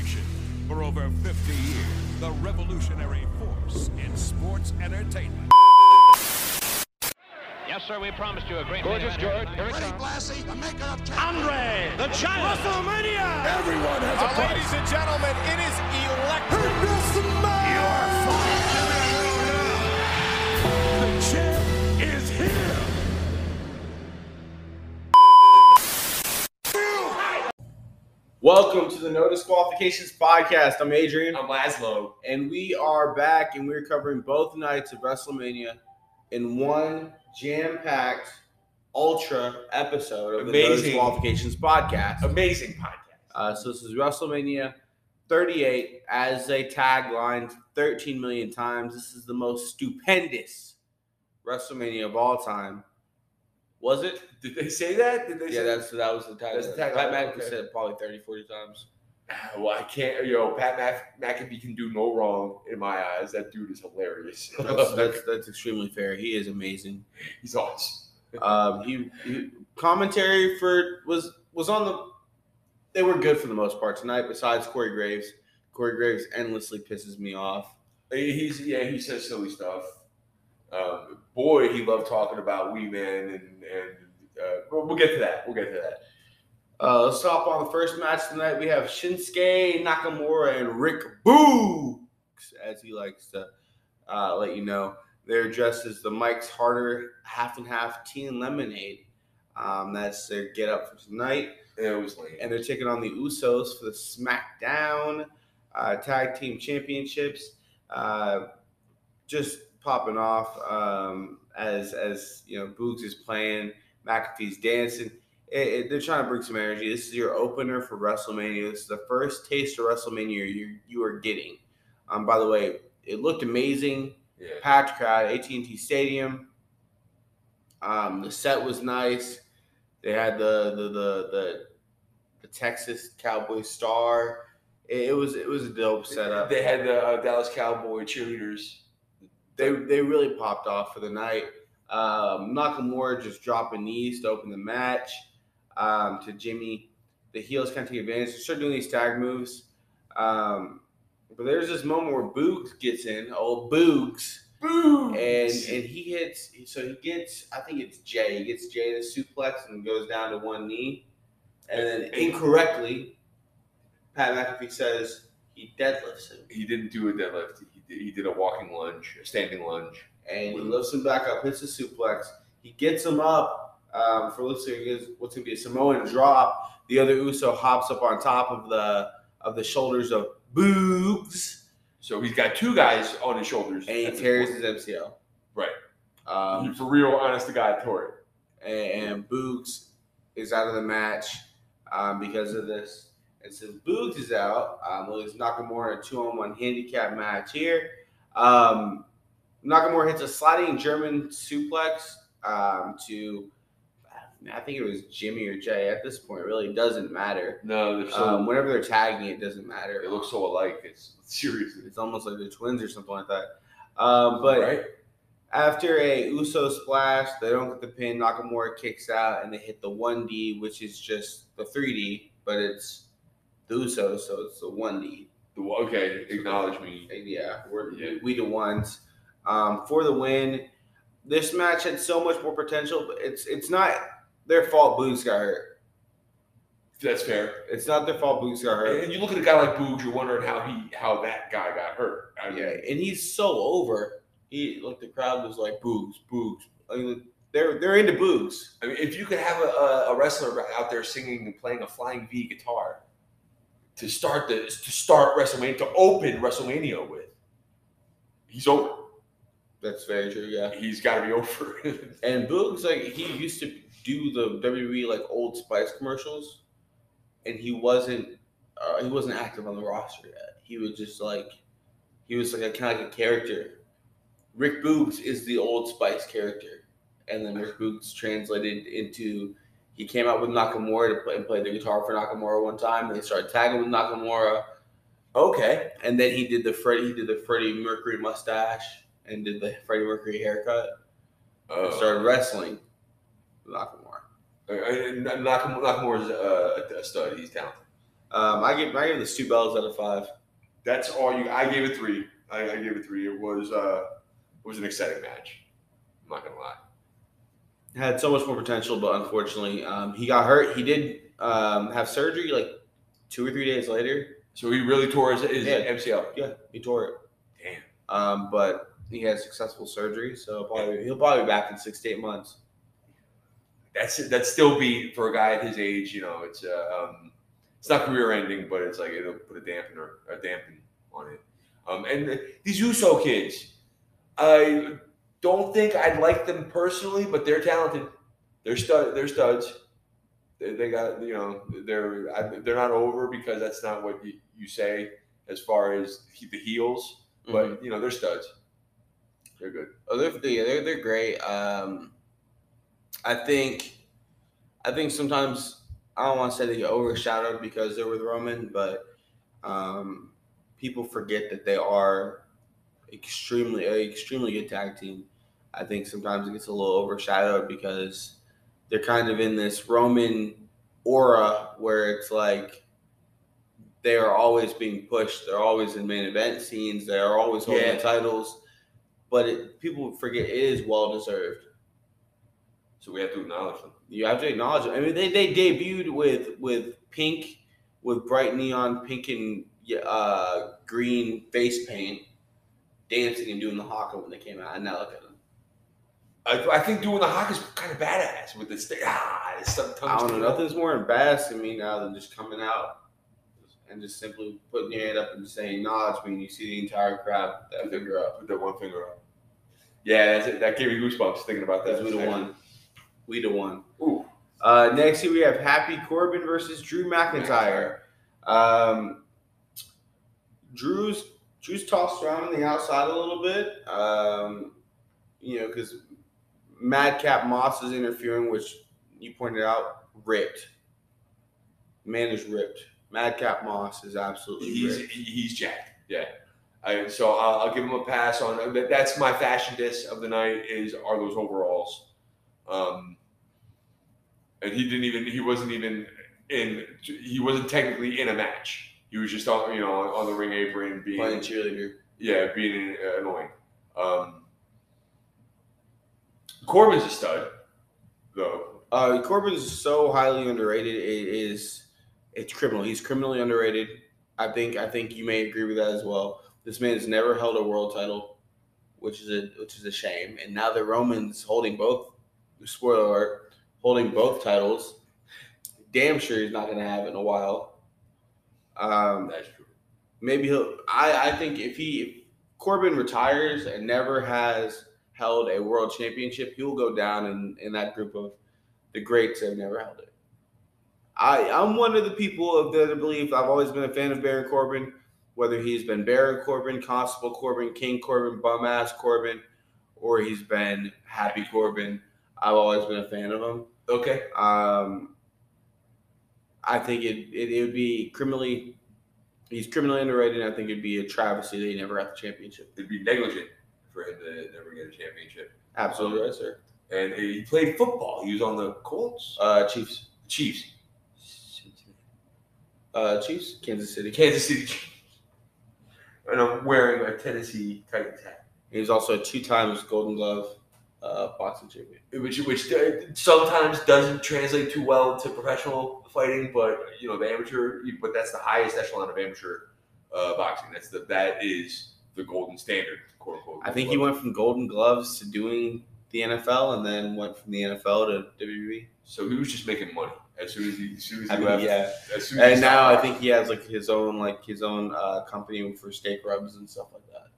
generation. For over 50 years, the revolutionary force in sports entertainment. Yes, sir, we promised you a great Gorgeous George. here Here it comes. Blassie, the maker of Andre, the giant. WrestleMania. Everyone has a Uh, ladies and gentlemen, it is electric. The Welcome to the No Disqualifications Podcast. I'm Adrian, I'm Laszlo. and we are back, and we're covering both nights of WrestleMania in one jam-packed, ultra episode of the No Amazing. Disqualifications Podcast. Amazing podcast. Uh, so this is WrestleMania 38, as they taglined 13 million times. This is the most stupendous WrestleMania of all time. Was it? Did they say that? Did they Yeah, say that's that was the tagline. That's the tagline, Pat McAfee okay. said it probably 30, 40 times. Ah, Well, I can't. Yo, Pat Mc- McAfee can do no wrong in my eyes. That dude is hilarious. That's, that's that's extremely fair. He is amazing. He's awesome. Um, he, he commentary for was was on the. They were good for the most part tonight. Besides Corey Graves, Corey Graves endlessly pisses me off. He's yeah. He says silly stuff. Um, boy, he loved talking about Wee Man and and uh, we'll, we'll get to that. We'll get to that. Uh, let's hop on the first match tonight. We have Shinsuke Nakamura and Rick Boogs, as he likes to uh, let you know. They're dressed as the Mike's Harder half and half tea and lemonade. Um, that's their get up for tonight. And it was and they're taking on the Usos for the SmackDown uh, Tag Team Championships. Uh, just popping off um, as as you know, Boogs is playing, McAfee's dancing. It, it- they're trying to bring some energy. This is your opener for WrestleMania. This is the first taste of WrestleMania you you are getting. Um, by the way, it looked amazing. yeah. Packed crowd, AT and T Stadium. Um, the set was nice. They had the the the the, the Texas Cowboy star. It, it was it was a dope setup. They had the uh, Dallas Cowboy cheerleaders. They they really popped off for the night. Um, Nakamura just dropping knees to open the match um, to Jimmy. The heels kind of take advantage. They start doing these tag moves. Um, but there's this moment where Boogs gets in. Old Boogs. Boom! and and he hits so he gets I think it's Jay he gets Jay in a suplex and goes down to one knee and then incorrectly Pat McAfee says he deadlifts him he didn't do a deadlift. He did, a walking lunge, a standing lunge. and he lifts him back up hits a suplex he gets him up um, for looks like what's gonna be a Samoan drop the other Uso hops up on top of the of the shoulders of Boogs So he's got two guys on his shoulders. and he tears his MCL Right. um, for real, honest to God, tore it. and Boogs is out of the match um, because of this. And since Boogs is out, um, we'll use in a two-on-one handicap match here. Um, Nakamura hits a sliding German suplex um, to, I think it was Jimmy or Jay. At this point, it really doesn't matter. No, they're so Um, whenever they're tagging, it doesn't matter. It looks so alike. It's seriously It's almost like they're twins or something like that. Um, but right. after a Uso splash, they don't get the pin. Nakamura kicks out, and they hit the one D, which is just the three D, but it's the so. so it's the one D. Okay, acknowledge me. Yeah, we're Yeah. we the ones um, for the win. This match had so much more potential, but it's it's not their fault. Boogs got hurt. That's fair. It's not their fault. Boogs got hurt. And you look at a guy like Boogs, you're wondering how he how that guy got hurt. I mean, Yeah, and he's so over. He like the crowd was like Boogs, Boogs. I mean, they're they're into Boogs. I mean, if you could have a, a, a wrestler out there singing and playing a flying V guitar to start the to start WrestleMania to open WrestleMania with, he's over. That's very true. Yeah. He's got to be over. And Boogs, like he used to do the WWE like Old Spice commercials, and he wasn't uh, he wasn't active on the roster yet. He was just like he was like a kind of like a character. Rick Boogs is the Old Spice character, and then Rick Boogs translated into he came out with Nakamura to play and played the guitar for Nakamura one time, and they started tagging with Nakamura, okay. and then he did the Freddie he did the Freddie Mercury mustache and did the Freddie Mercury haircut. and Uh, started wrestling with Nakamura. Uh, and Nakamura, Nakamura's uh, a stud. He's talented. Um, I give I give the two bells out of five. That's all you. I gave it three. I, I gave it three. It was uh, it was an exciting match. I'm not gonna lie. Had so much more potential, but unfortunately, um, he got hurt. He did um, have surgery like two or three days later. So he really tore his, his Yeah. MCL. Yeah, he tore it. Damn. Um, but he had successful surgery, so probably he'll probably be back in six to eight months. That's that's still be for a guy at his age. You know, it's uh, um, it's not career ending, but it's like it'll put a dampener a dampen on it. Um, and these Uso kids, I don't think I'd like them personally, but they're talented. They're stud. They're studs. They, they got you know they're I, they're not over because that's not what you, you say as far as he, the heels, but you know they're studs. They're good. Oh, they're they're they're great. Um, I think, I think sometimes I don't want to say they get overshadowed because they're with Roman, but um, people forget that they are extremely extremely good tag team. I think sometimes it gets a little overshadowed because they're kind of in this Roman aura where it's like they are always being pushed. They're always in main event scenes. They are always holding Yeah. the titles but it, people forget it is well deserved. So we have to acknowledge them. You have to acknowledge them. I mean, they, they debuted with with pink, with bright neon pink and uh, green face paint, dancing and doing the haka when they came out. And now look at them. I, I think doing the hawk is kind of badass with this thing. Ah, it's some I don't know. Nothing's more embarrassing to me now than just coming out and just simply putting your hand up and saying acknowledge me. And you see the entire crowd that finger up. Put that one finger up. Yeah, that's it. that gave me goosebumps thinking about that. We the one. We the one. Ooh, Uh, next here we have Happy Corbin versus Drew McIntyre. Um, Drew's Drew's tossed around on the outside a little bit. Um, you know, because Madcap Moss is interfering, which you pointed out, ripped. Man is ripped. Madcap Moss is absolutely he's ripped. he- he's jacked. Yeah. I, so I'll, I'll give him a pass on that. That's my fashion diss of the night. Is are those overalls? Um, and he didn't even. He wasn't even in. He wasn't technically in a match. He was just on, you know, on the ring apron being Playing cheerleader. Yeah, being uh, annoying. Um, Corbin's a stud, though. Uh, Corbin's so highly underrated. It is it's criminal. He's criminally underrated. I think I think you may agree with that as well. This man has never held a world title, which is a which is a shame. And now that Roman's holding both, spoiler alert, holding both titles, damn sure he's not going to have it in a while. Um, That's true. maybe he'll. I I think if he if Corbin retires and never has held a world championship, he will go down in in that group of the greats that have never held it. I I'm one of the people of that believe I've always been a fan of Baron Corbin, whether he's been Baron Corbin, Constable Corbin, King Corbin, Bum Ass Corbin, or he's been Happy Corbin. I've always been a fan of him. Okay. Um, I think it, it it would be criminally he's criminally underrated. I think it'd be a travesty that he never got the championship. It'd be negligent for him to never get a championship. Absolutely right, sir. And he played football. He was on the Colts, Uh, Chiefs, Chiefs, uh, Chiefs, Kansas City. Kansas City Chiefs. And I'm wearing a Tennessee Titans hat, He was also a two times Golden Glove uh, boxing champion. which which uh, sometimes doesn't translate too well to professional fighting, but you know the amateur. But that's the highest echelon of amateur uh, boxing. That's the that is the golden standard, quote unquote. I think he went from Golden Gloves to doing the NFL, and then went from the NFL to WWE. So he was just making money as soon as he, as soon as he I mean, left. yeah. As soon as he And now I think he has like his own like his own uh, company for steak rubs and stuff like that.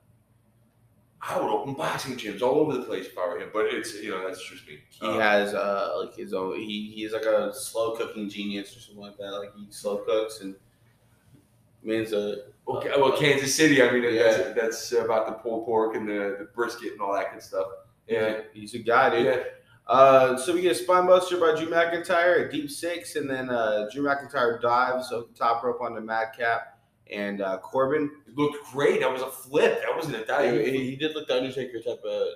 I would open boxing gyms all over the place if I were him. But it's you know that's just me. He Uh, has uh like his own. He he's like a slow cooking genius or something like that. Like he slow cooks and man's a Okay, well, Kansas City. I mean, Yeah. that's, that's about the pulled pork and the, the brisket and all that good stuff. Yeah, he's a guy, dude. yeah. Uh, so we get a spine buster by Drew McIntyre, a deep six, and then uh, Drew McIntyre dives over the top rope onto Madcap and uh, Corbin. It looked great. That was a flip. That wasn't a dive. He, he did look the Undertaker type of.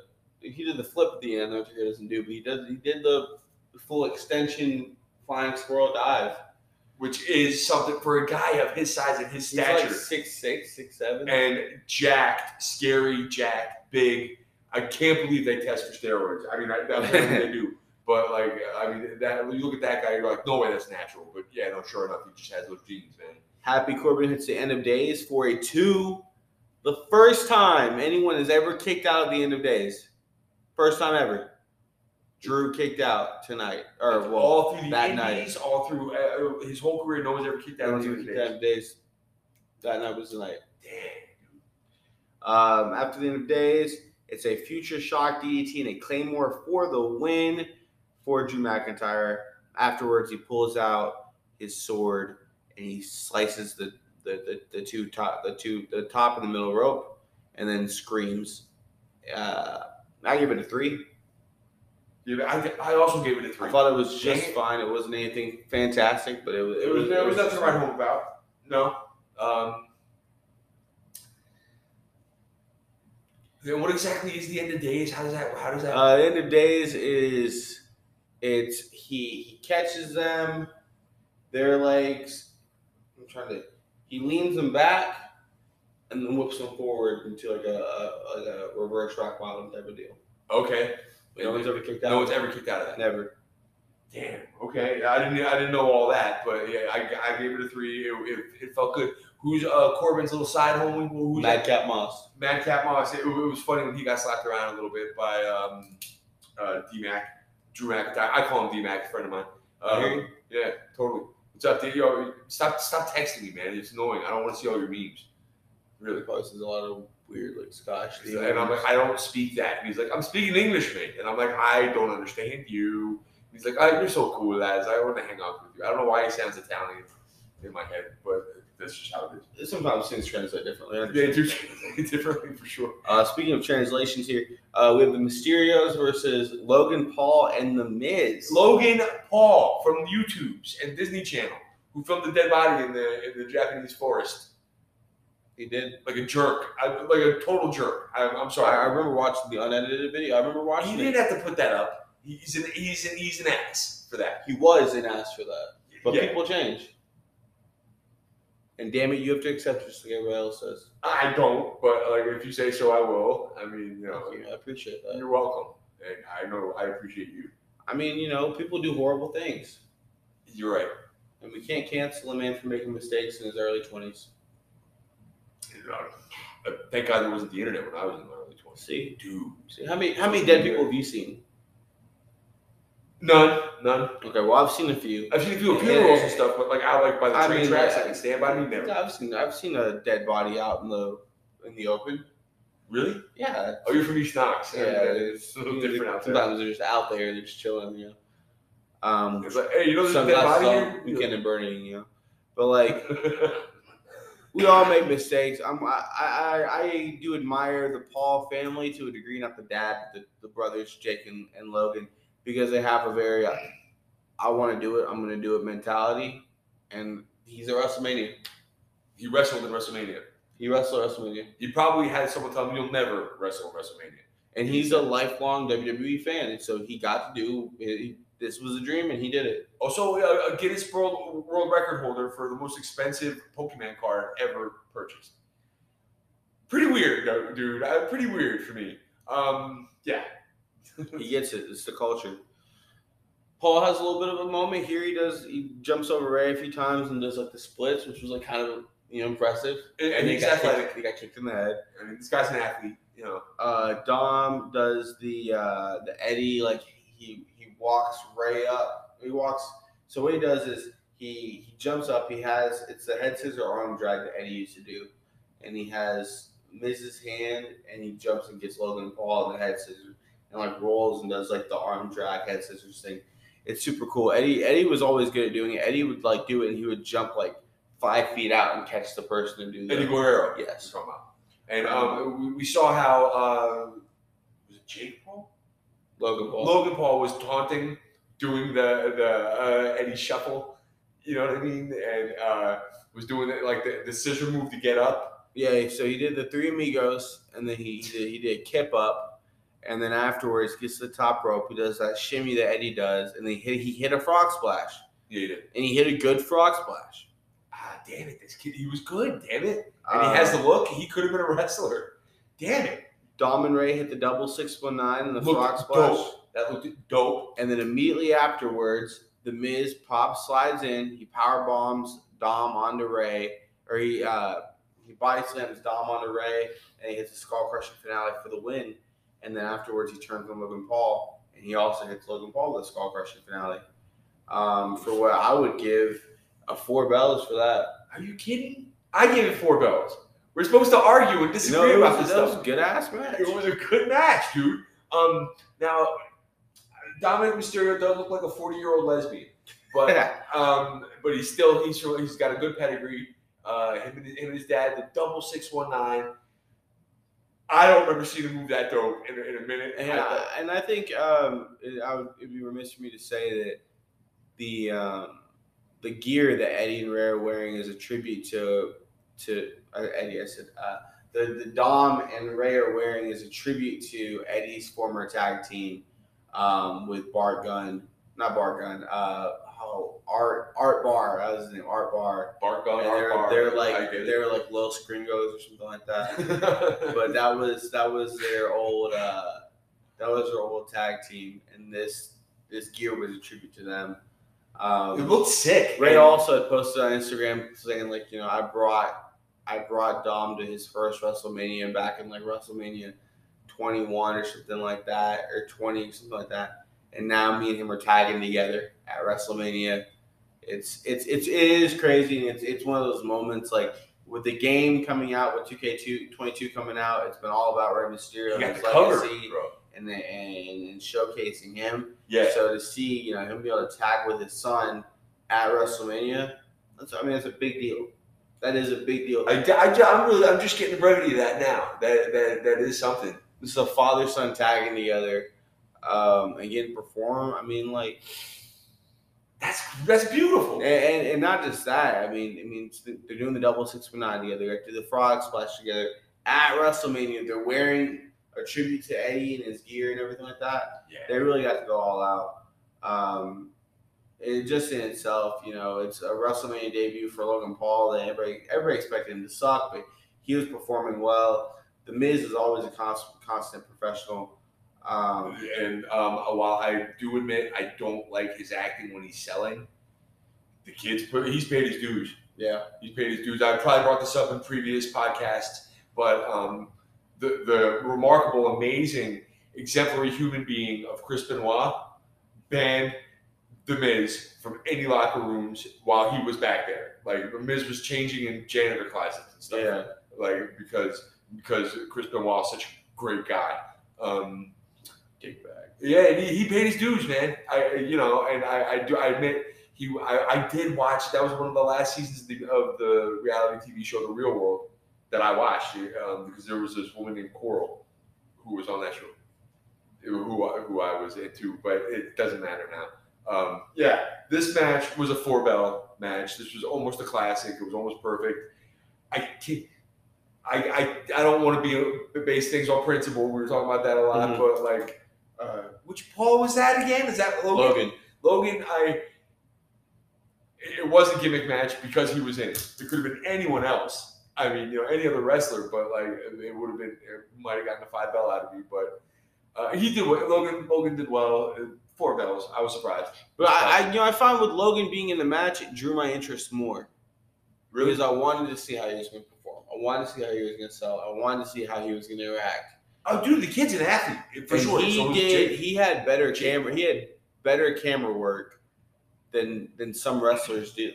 He did the flip at the end. Undertaker doesn't do, but he does. He did the full extension flying squirrel dive. Which is something for a guy of his size and his stature. He's stature. like six six, six seven. and jacked, scary, jacked, big. I can't believe they test for steroids. I mean, I, that's what they do. But like, I mean, that when you look at that guy, you're like, no way, that's natural. But yeah, no, sure enough, he just has those genes, man. Happy Corbin hits the end of days for a two. The first time anyone has ever kicked out of the end of days. First time ever. Drew kicked out tonight. Or well, all through the that indies, all through uh, his whole career, no one's ever kicked out was the kicked days. out days. That night was tonight. Damn. Um, after the end of days, it's a future shock DDT and a claymore for the win for Drew McIntyre. Afterwards, he pulls out his sword and he slices the the, the, the two top the two the top and the middle rope, and then screams. Uh, I give it a three. Yeah, I, I also gave it a three. I thought it was just Dang it. fine. It wasn't anything fantastic, but it was it was there was nothing to write home about. No. Um, then what exactly is the end of days? How does that? How does that? Uh, the end of days is it's he he catches them, their legs. I'm trying to. He leans them back, and then whips them forward into like a, a like a reverse rock bottom type of deal. okay. No one's ever kicked out. No one's ever kicked out of that. never. Damn. Okay. I didn't. I didn't know all that, but yeah, I, I gave it a three. It, it, it felt good. Who's uh, Corbin's little side homie? Who's that? Madcap Moss. Madcap Moss. It, it was funny when he got slapped around a little bit by um, uh, D Mac, Drew McIntyre. I call him D Mac, a friend of mine. Um, yeah, totally. What's up, dude? Yo, stop, stop texting me, man. It's annoying. I don't want to see all your memes. Really. Posts a lot of weird like Scotch. And I'm like, I don't speak that. And he's like, I'm speaking English, mate. And I'm like, I don't understand you. He's like, oh, you're so cool, lads. I want to hang out with you. I don't know why he sounds Italian in my head, but that's just how it is. Sometimes things translate differently. They do translate differently for sure. Uh, speaking of translations here, uh, we have the Mysterios versus Logan Paul and The Miz. Logan Paul from YouTube's and Disney Channel, who filmed the dead body in the in the Japanese forest, he did. like a jerk, I, like a total jerk. I, I'm sorry. I remember watching the unedited video. I remember watching He it. didn't have to put that up. He's an he's an he's an ass for that. He was an ass for that. But Yeah. people change. And damn it, you have to accept just like everybody else says. I don't, but like if you say so, I will. I mean, you know, you. I appreciate that. you're welcome, and I know I appreciate you. I mean, you know, people do horrible things. You're right. And we can't cancel a man for making mistakes in his early 20s. But thank God there wasn't the internet when I was in my early twenties. See? Dude, See, how many how many dead people have you seen? none, none. Okay, well, I've seen a few. I've seen a few Yeah. funerals and stuff, but like out like by the I train mean, tracks, yeah. I can stand by me. Never. I've seen I've seen a dead body out in the in the open. Really? Yeah, Oh, you're from East Knox. yeah. it's a little different out there. Sometimes they're just out there, they're just chilling, you know. Um, It's like, hey, you know there's a dead body here? weekend and burning, you know. But like, we all make mistakes. I'm, I, I, I do admire the Paul family to a degree, not the dad, the, the brothers, Jake and, and Logan, because they have a very, uh, I want to do it, I'm going to do it mentality. And he's a WrestleMania. he wrestled in WrestleMania. He wrestled WrestleMania. He probably had someone tell him you'll never wrestle in WrestleMania. And he's a lifelong WWE fan. And so he got to do, he, this was a dream and he did it. Also, uh, a Guinness World, World Record holder for the most expensive Pokemon card ever purchased. Pretty weird, dude. Uh, pretty weird for me. Um, yeah. He gets it. It's the culture. Paul has a little bit of a moment here. He does. He jumps over Rey a few times and does like the splits, which was like kind of you know impressive. And, And he he's got, athletic. kicked, he got kicked in the head. I mean, this guy's an athlete. You know, Uh, Dom does the uh, the Eddie like he walks Rey up. He walks. So what he does is he he jumps up. He has it's the head scissor arm drag that Eddie used to do, and he has Miz's hand and he jumps and gets Logan Paul in the head scissors and like rolls and does like the arm drag head scissors thing. It's super cool. Eddie Eddie was always good at doing it. Eddie would like do it and he would jump like five feet out and catch the person and do Eddie the Guerrero. Yes. And um, we, we saw how uh, was it Jake Paul? Logan Paul. Logan Paul was taunting, doing the the uh, Eddie shuffle. You know what I mean? And uh, was doing it like the, the scissor move to get up. Yeah, so he did the three amigos, and then he, he did he did kip up, and then afterwards gets to the top rope. He does that shimmy that Eddie does, and then he hit, he hit a frog splash. Yeah, he did. and he hit a good frog splash. Ah, damn it! This kid, he was good. Damn it! And he has Uh, the look. He could have been a wrestler. Damn it! Dom and Rey hit the double six one nine and the Looked frog splash. dope. That looked dope. And then immediately afterwards, the Miz pop slides in. He power bombs Dom onto Rey, or he uh, he body slams Dom onto Rey, and he hits a skull crushing finale for the win. And then afterwards, he turns on Logan Paul, and he also hits Logan Paul with a skull crushing finale. Um, for what I would give a four bells for that. Are you kidding? I give it four bells. We're supposed to argue and disagree it about was, this that was stuff. a good ass match. It was a good match, dude. Um, now Dominic Mysterio does look like a forty-year-old lesbian, but um, but he's still he's he's got a good pedigree. Uh, him and his, him and his dad, the double six one nine. I don't remember seeing him move that dope in, a- in a minute. And I- I, and I think um, it, I would it'd be remiss for me to say that the um, the gear that Eddie and Rare are wearing is a tribute to to uh, Eddie. I said uh, the the Dom and Rey are wearing is a tribute to Eddie's former tag team um, with Bart Gunn, not Bart Gunn. Uh, oh, Art Art Barr. That was his name. Art Barr. Bark Gun. And they're, bar. they're like it. they're like Los Gringos or something like that but that was that was their old uh, that was their old tag team, and this this gear was a tribute to them. it Um, looked sick. Ray also posted on Instagram saying like you know I brought I brought Dom to his first WrestleMania back in like WrestleMania 21 or something like that or 20 something like that, and now me and him are tagging together at WrestleMania. It's it's it's it is crazy, and it's it's one of those moments like with the game coming out with 2K2 22 coming out, it's been all about Rey Mysterio and his the cover, and, the, and and showcasing him. Yeah. So to see, you know, him be able to tag with his son at WrestleMania, that's I mean, it's a big deal. That is a big deal. I, I, am really, I'm just getting the brevity of that now. That, that, that is something. this is a father son tagging together, um, and getting perform. I mean, like, That's, that's beautiful. and, and, and not just that. I mean, I mean, they're doing the double six one nine together. They do the frog splash together at WrestleMania. They're wearing a tribute to Eddie and his gear and everything like that. Yeah. they really got to go all out. Um, it just in itself, you know, it's a WrestleMania debut for Logan Paul. That everybody, everybody expected him to suck, but he was performing well. The Miz is always a constant, constant professional. Um, And um, while I do admit I don't like his acting when he's selling, the kid's put, he's paid his dues. yeah, He's paid his dues. I probably brought this up in previous podcasts, but um, the the remarkable, amazing, exemplary human being of Chris Benoit banned the Miz from any locker rooms while he was back there. Like the Miz was changing in janitor closets and stuff. yeah. Like because because Chris Benoit is such a great guy. Um, Dick bag. yeah, and he, he paid his dues, man. I you know, and I, I do I admit he I, I did watch. That was one of the last seasons of the, of the reality TV show The Real World that I watched um, because there was this woman named Coral who was on that show, who I, who I was into, but it doesn't matter now. Um, yeah, this match was a four bell match. This was almost a classic. It was almost perfect. I can't. I, I, I don't want to be base things on principle. We were talking about that a lot, Mhm. but like, uh, which Paul was that again? Is that Logan? Logan. Logan, I. It was a gimmick match because he was in it. It could have been anyone else. I mean, you know, any other wrestler, but like it would have been, it might have gotten a five bell out of me. But uh, he did what Logan. Logan did well. Four bells. I was surprised. But I, I, you know, I find with Logan being in the match, it drew my interest more. Really? Because I wanted to see how he was going to perform. I wanted to see how he was going to sell. I wanted to see how he was going to react. Oh, dude, the kid's an athlete for And sure. He So did. He had better camera. He had better camera work than than some wrestlers do.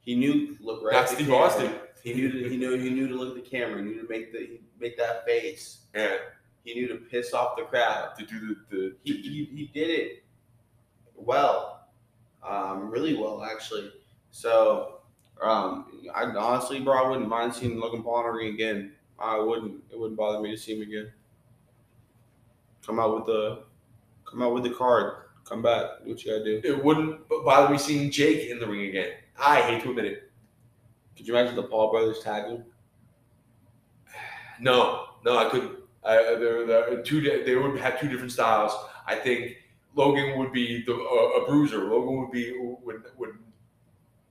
He knew look right. The Steve camera. Austin. He knew. To, he knew. He knew to look at the camera. He knew to make the make that face. Yeah, He knew to piss off the crowd. to do the the. He he, he did it well, um, really well actually. So, um, I honestly, bro, I wouldn't mind seeing Logan Paul in the ring again. I wouldn't. It wouldn't bother me to see him again. Come out with the, come out with the card. Come back. Do what you gotta do. it wouldn't bother me seeing Jake in the ring again. I hate to admit it. Could you imagine the Paul brothers tagging? No, no, I couldn't. They're two. They would have two different styles. I think Logan would be the uh, a bruiser. Logan would be would would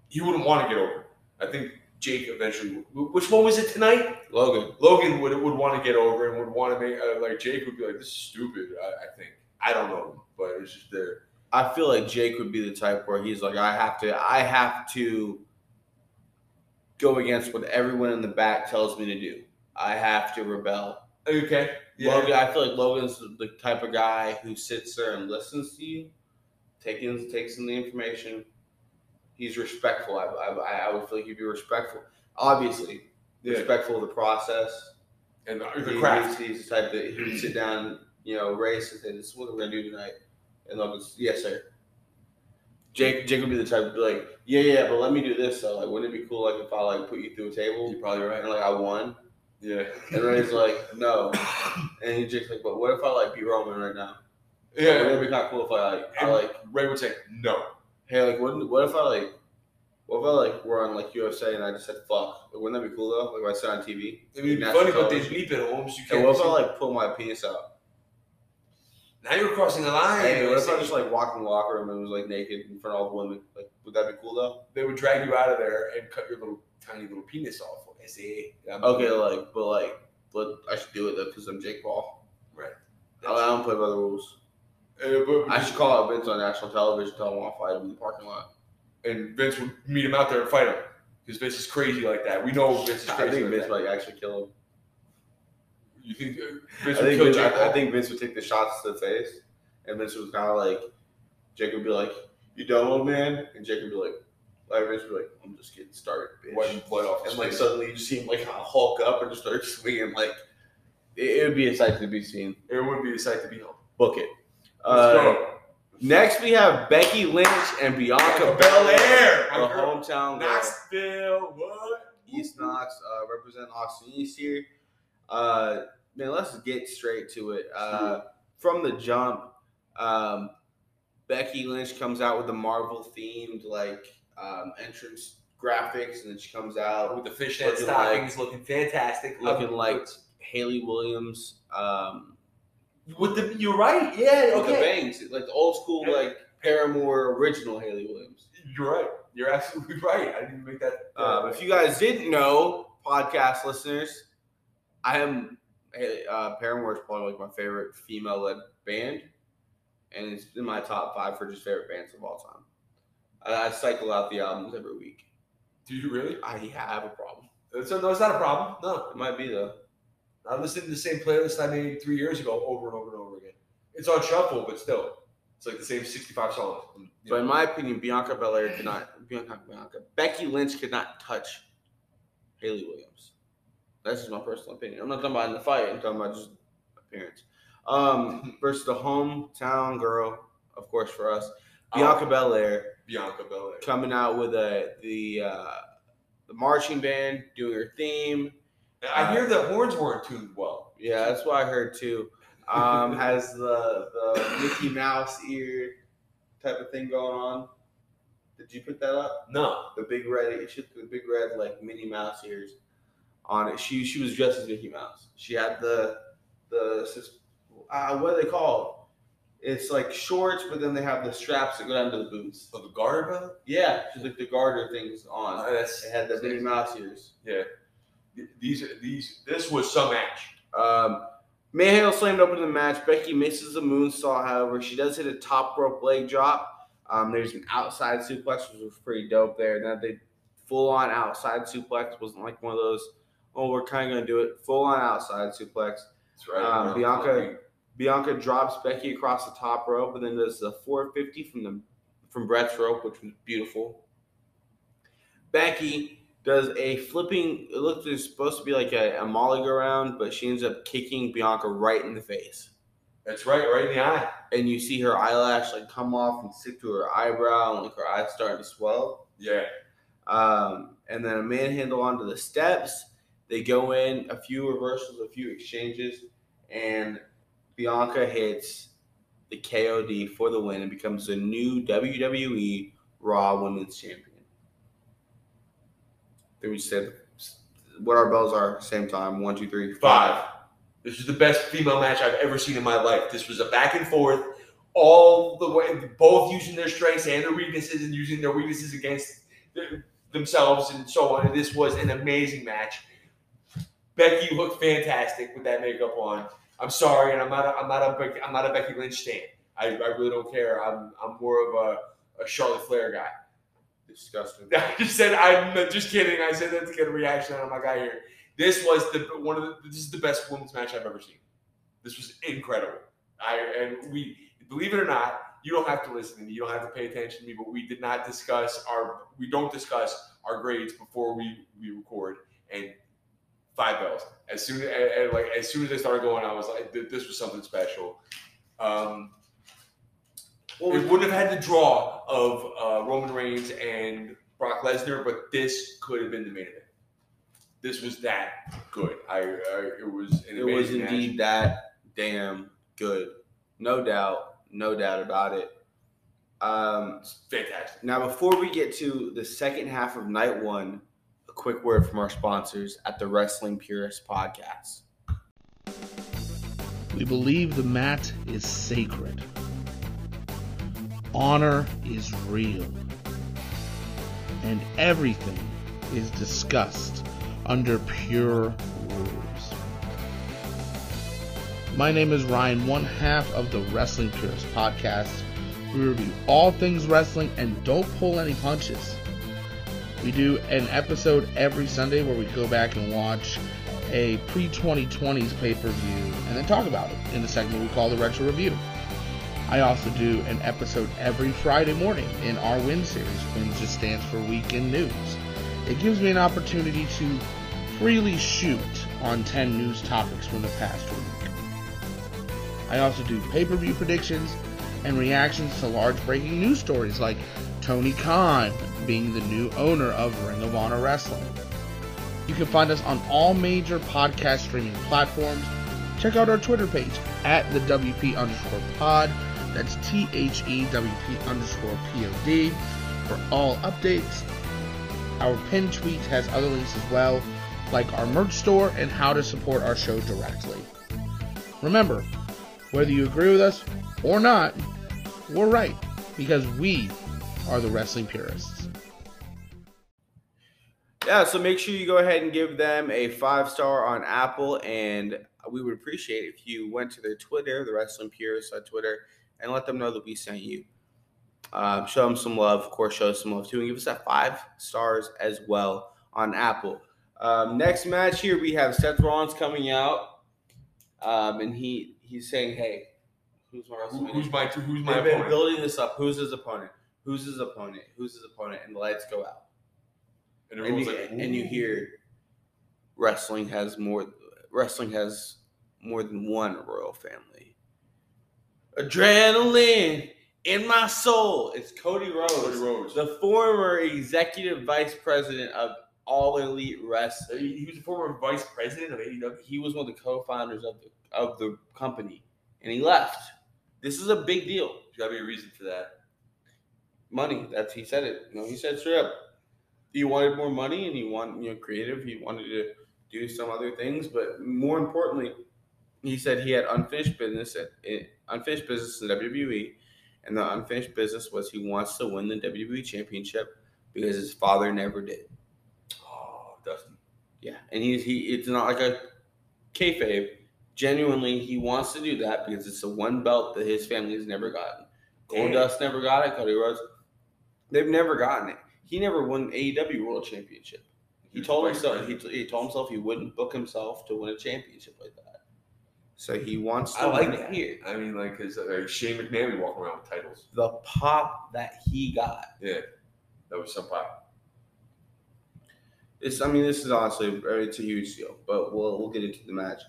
he wouldn't want to get over. I think Jake eventually. Which one was it tonight? Logan. Logan would would want to get over and would want to make uh, like Jake would be like this is stupid. I, I think I don't know, but it's just there. I feel like Jake would be the type where he's like, I have to, I have to go against what everyone in the back tells me to do. I have to rebel. Okay. Yeah. Logan, I feel like Logan's the type of guy who sits there and listens to you, taking takes in the information. He's respectful. I, I, I would feel like he'd be respectful. Obviously, Yeah. respectful of the process. and the, He- craft. He's, he's the type that he would sit down, you know, race and say, "This is what we're gonna do tonight," and Logan's, "Yes, sir." Jake, Jake would be the type to be like, "Yeah, yeah, but let me do this though. Like, wouldn't it be cool like if I like put you through a table You're probably right. and like I won?" Yeah. And then he's like, "No," and he Jake's like, "But what if I like beat Roman right now? Yeah. it be kind of cool if I like, I like, Rey would say no. hey, like, what, what if I like, what if I like were on like USA and I just said fuck? Like, wouldn't that be cool though? Like, if I said on TV. It'd be National funny, but they television. bleep it, Holmes. You can't. what if I like pull my penis out? now you're crossing the line. Hey, what if I just like walked in the locker room and was like naked in front of all the women? Like, would that be cool though? they would drag you out of there and cut your little tiny little penis off. I see. Okay, like, but like, but I should do it though because I'm Jake Paul. Right. I, I don't play by the rules. Uh, but, I should call out Vince on national television, tell him I want to fight him in the parking lot. and Vince would meet him out there and fight him because Vince is crazy like that. We know Vince is crazy. I think like Vince that. might actually kill him. You think uh, I Vince would think kill Vince, Jake I, I think Vince would take the shots to the face, and Vince was kind of like, Jake would be like, "You done, old man?" And Jake would be like, would be like, "I'm just getting started, bitch." Wiping blood off and like suddenly you just see him like hulk up and just start swinging. Like it, it would be a sight to be seen. it would be a sight to behold. Book it. Let's Uh, go. next we have Becky Lynch and Bianca Belair, the hometown girl. Knoxville, what? East Knox, uh, represent Austin East here. Uh, man, let's get straight to it. Uh, from the jump, um, Becky Lynch comes out with the Marvel themed like um, entrance graphics, and then she comes out With the fishnet stockings, looking fantastic. looking Um, like Hayley Williams. Um, with the, you're right. Yeah, with the bangs, like the old school like Paramore original Hayley Williams. You're right. You're absolutely right. I didn't make that. Um, if you guys didn't know, podcast listeners, I am uh, Paramore is probably like my favorite female-led band, and it's in my top five for just favorite bands of all time. I, I cycle out the albums every week. do you really? I have a problem. It's a, no, it's not a problem. No, It might be though. I listened to the same playlist I made three years ago over and over and over again. It's on shuffle, but still, it's like the same 65 songs. But in my opinion, Bianca Belair could not. Bianca, Bianca, Becky Lynch could not touch Hayley Williams. That's just my personal opinion. I'm not talking about in the fight. I'm talking about just appearance. Um, versus the hometown girl, of course, for us, Bianca Belair, Bianca Belair. coming out with a the uh, the marching band doing her theme. I hear the horns weren't tuned well. Yeah, that's what I heard too. Um, has the the Mickey Mouse ear type of thing going on. Did you put that up? No. The big red, she had the big red like Minnie Mouse ears on it. She she was dressed as Mickey Mouse. She had the the uh, what are they called? It's like shorts, but then they have the straps that go down to the boots. So the garter belt? Yeah, she's like the garter things on. Uh, that's It had the Minnie Mouse ears. yeah. These these this was some match. Um, Mayhale slammed open the match. Becky misses the moonsault, however. She does hit a top rope leg drop. Um, there's an outside suplex, which was pretty dope there. Now they full on outside suplex wasn't like one of those. Oh, we're kind of gonna do it. Full on outside suplex. That's right. Um, Bianca- 40. Bianca drops Becky across the top rope, and then does the 450 from the from Brett's rope, which was beautiful. Becky does a flipping. It looked it's supposed to be like a, a molly go around, but she ends up kicking Bianca right in the face, That's right, right in the eye. and you see her eyelash like come off and stick to her eyebrow, and like her eyes starting to swell. Yeah. Um, and then a manhandle onto the steps. They go in a few reversals, a few exchanges, and Bianca hits the KOD for the win and becomes the new WWE Raw Women's Champion. Then we said what our bells are, same time. One, two, three, Five. This is the best female match I've ever seen in my life. This was a back and forth. all the way, both using their strengths and their weaknesses, and using their weaknesses against themselves, and so on. And this was an amazing match. Becky looked fantastic with that makeup on. I'm sorry, and I'm not. A, I'm not a. I'm not a Becky Lynch stan. I, I really don't care. I'm. I'm more of a, a Charlotte Flair guy. Disgusting. I just said I'm just kidding. I said that to get a reaction out of my guy here. This was the one of the. This is the best women's match I've ever seen. This was incredible. I and we believe it or not, you don't have to listen to me. You don't have to pay attention to me. But we did not discuss our. We don't discuss our grades before we we record. And five bells. As soon as like as soon as I started going, I was like, this was something special. Um, Well, it wouldn't have had the draw of uh, Roman Reigns and Brock Lesnar, but this could have been the main event. This was that good. I, I it was an it was amazing match. indeed that damn good. No doubt. No doubt about it. Um, fantastic. now, before we get to the second half of night one, a quick word from our sponsors at the Wrestling Purist Podcast. We believe the mat is sacred. Honor is real. And everything is discussed under pure rules. My name is Ryan, one half of the Wrestling Purist podcast. We review all things wrestling and don't pull any punches. We do an episode every Sunday where we go back and watch a pre 2020s pay per view and then talk about it in the segment we call the Retro Review. I also do an episode every Friday morning in our Win series. Win just stands for Weekend News. It gives me an opportunity to freely shoot on 10 news topics from the past week. I also do pay per view predictions and reactions to large breaking news stories like Tony Khan being the new owner of Ring of Honor Wrestling. You can find us on all major podcast streaming platforms. Check out our Twitter page at the WP underscore pod. That's T H E W P underscore P O D for all updates. Our pinned tweet has other links as well, like our merch store and how to support our show directly. Remember, whether you agree with us or not, we're right because we are the wrestling purists. Yeah, so make sure you go ahead and give them a five star on Apple, and we would appreciate if you went to their Twitter, the Wrestling Purists on Twitter, and let them know that we sent you. Um, show them some love, of course. Show us some love too, and give us that five stars as well on Apple. Um, next match here, we have Seth Rollins coming out, um, and he he's saying, "Hey, who's my Who- who's my who's my They've been opponent? building this up. Who's his opponent? Who's his opponent? Who's his opponent? And the lights go out And and you, like, and you hear wrestling has more wrestling has more than one royal family. Adrenaline in my soul. It's Cody Rhodes, Cody Rhodes. the former executive vice president of All Elite Wrestling. He was a former vice president of AEW. He was one of the co-founders of the of the company, and he left. This is a big deal. There's got to be a reason for that. money. That's he said it. You know, he said straight up. He wanted more money and he wanted you know creative. He wanted to do some other things, but more importantly, he said he had unfinished business at unfinished business in WWE, and the unfinished business was he wants to win the WWE championship because his father never did. Oh, Dustin. Yeah, and he's he. It's not like a kayfabe. Genuinely, he wants to do that because it's the one belt that his family has never gotten. Goldust never got it. Cody Rhodes, they've never gotten it. He never won AEW World Championship. He told himself he, he told himself he wouldn't book himself to win a championship like that. So he wants to I like it that. here. I mean, like, his uh, Shane McMahon walking around with titles. The pop that he got. Yeah, that was some pop. It's, I mean, this is honestly it's a huge deal, but we'll we'll get into the match.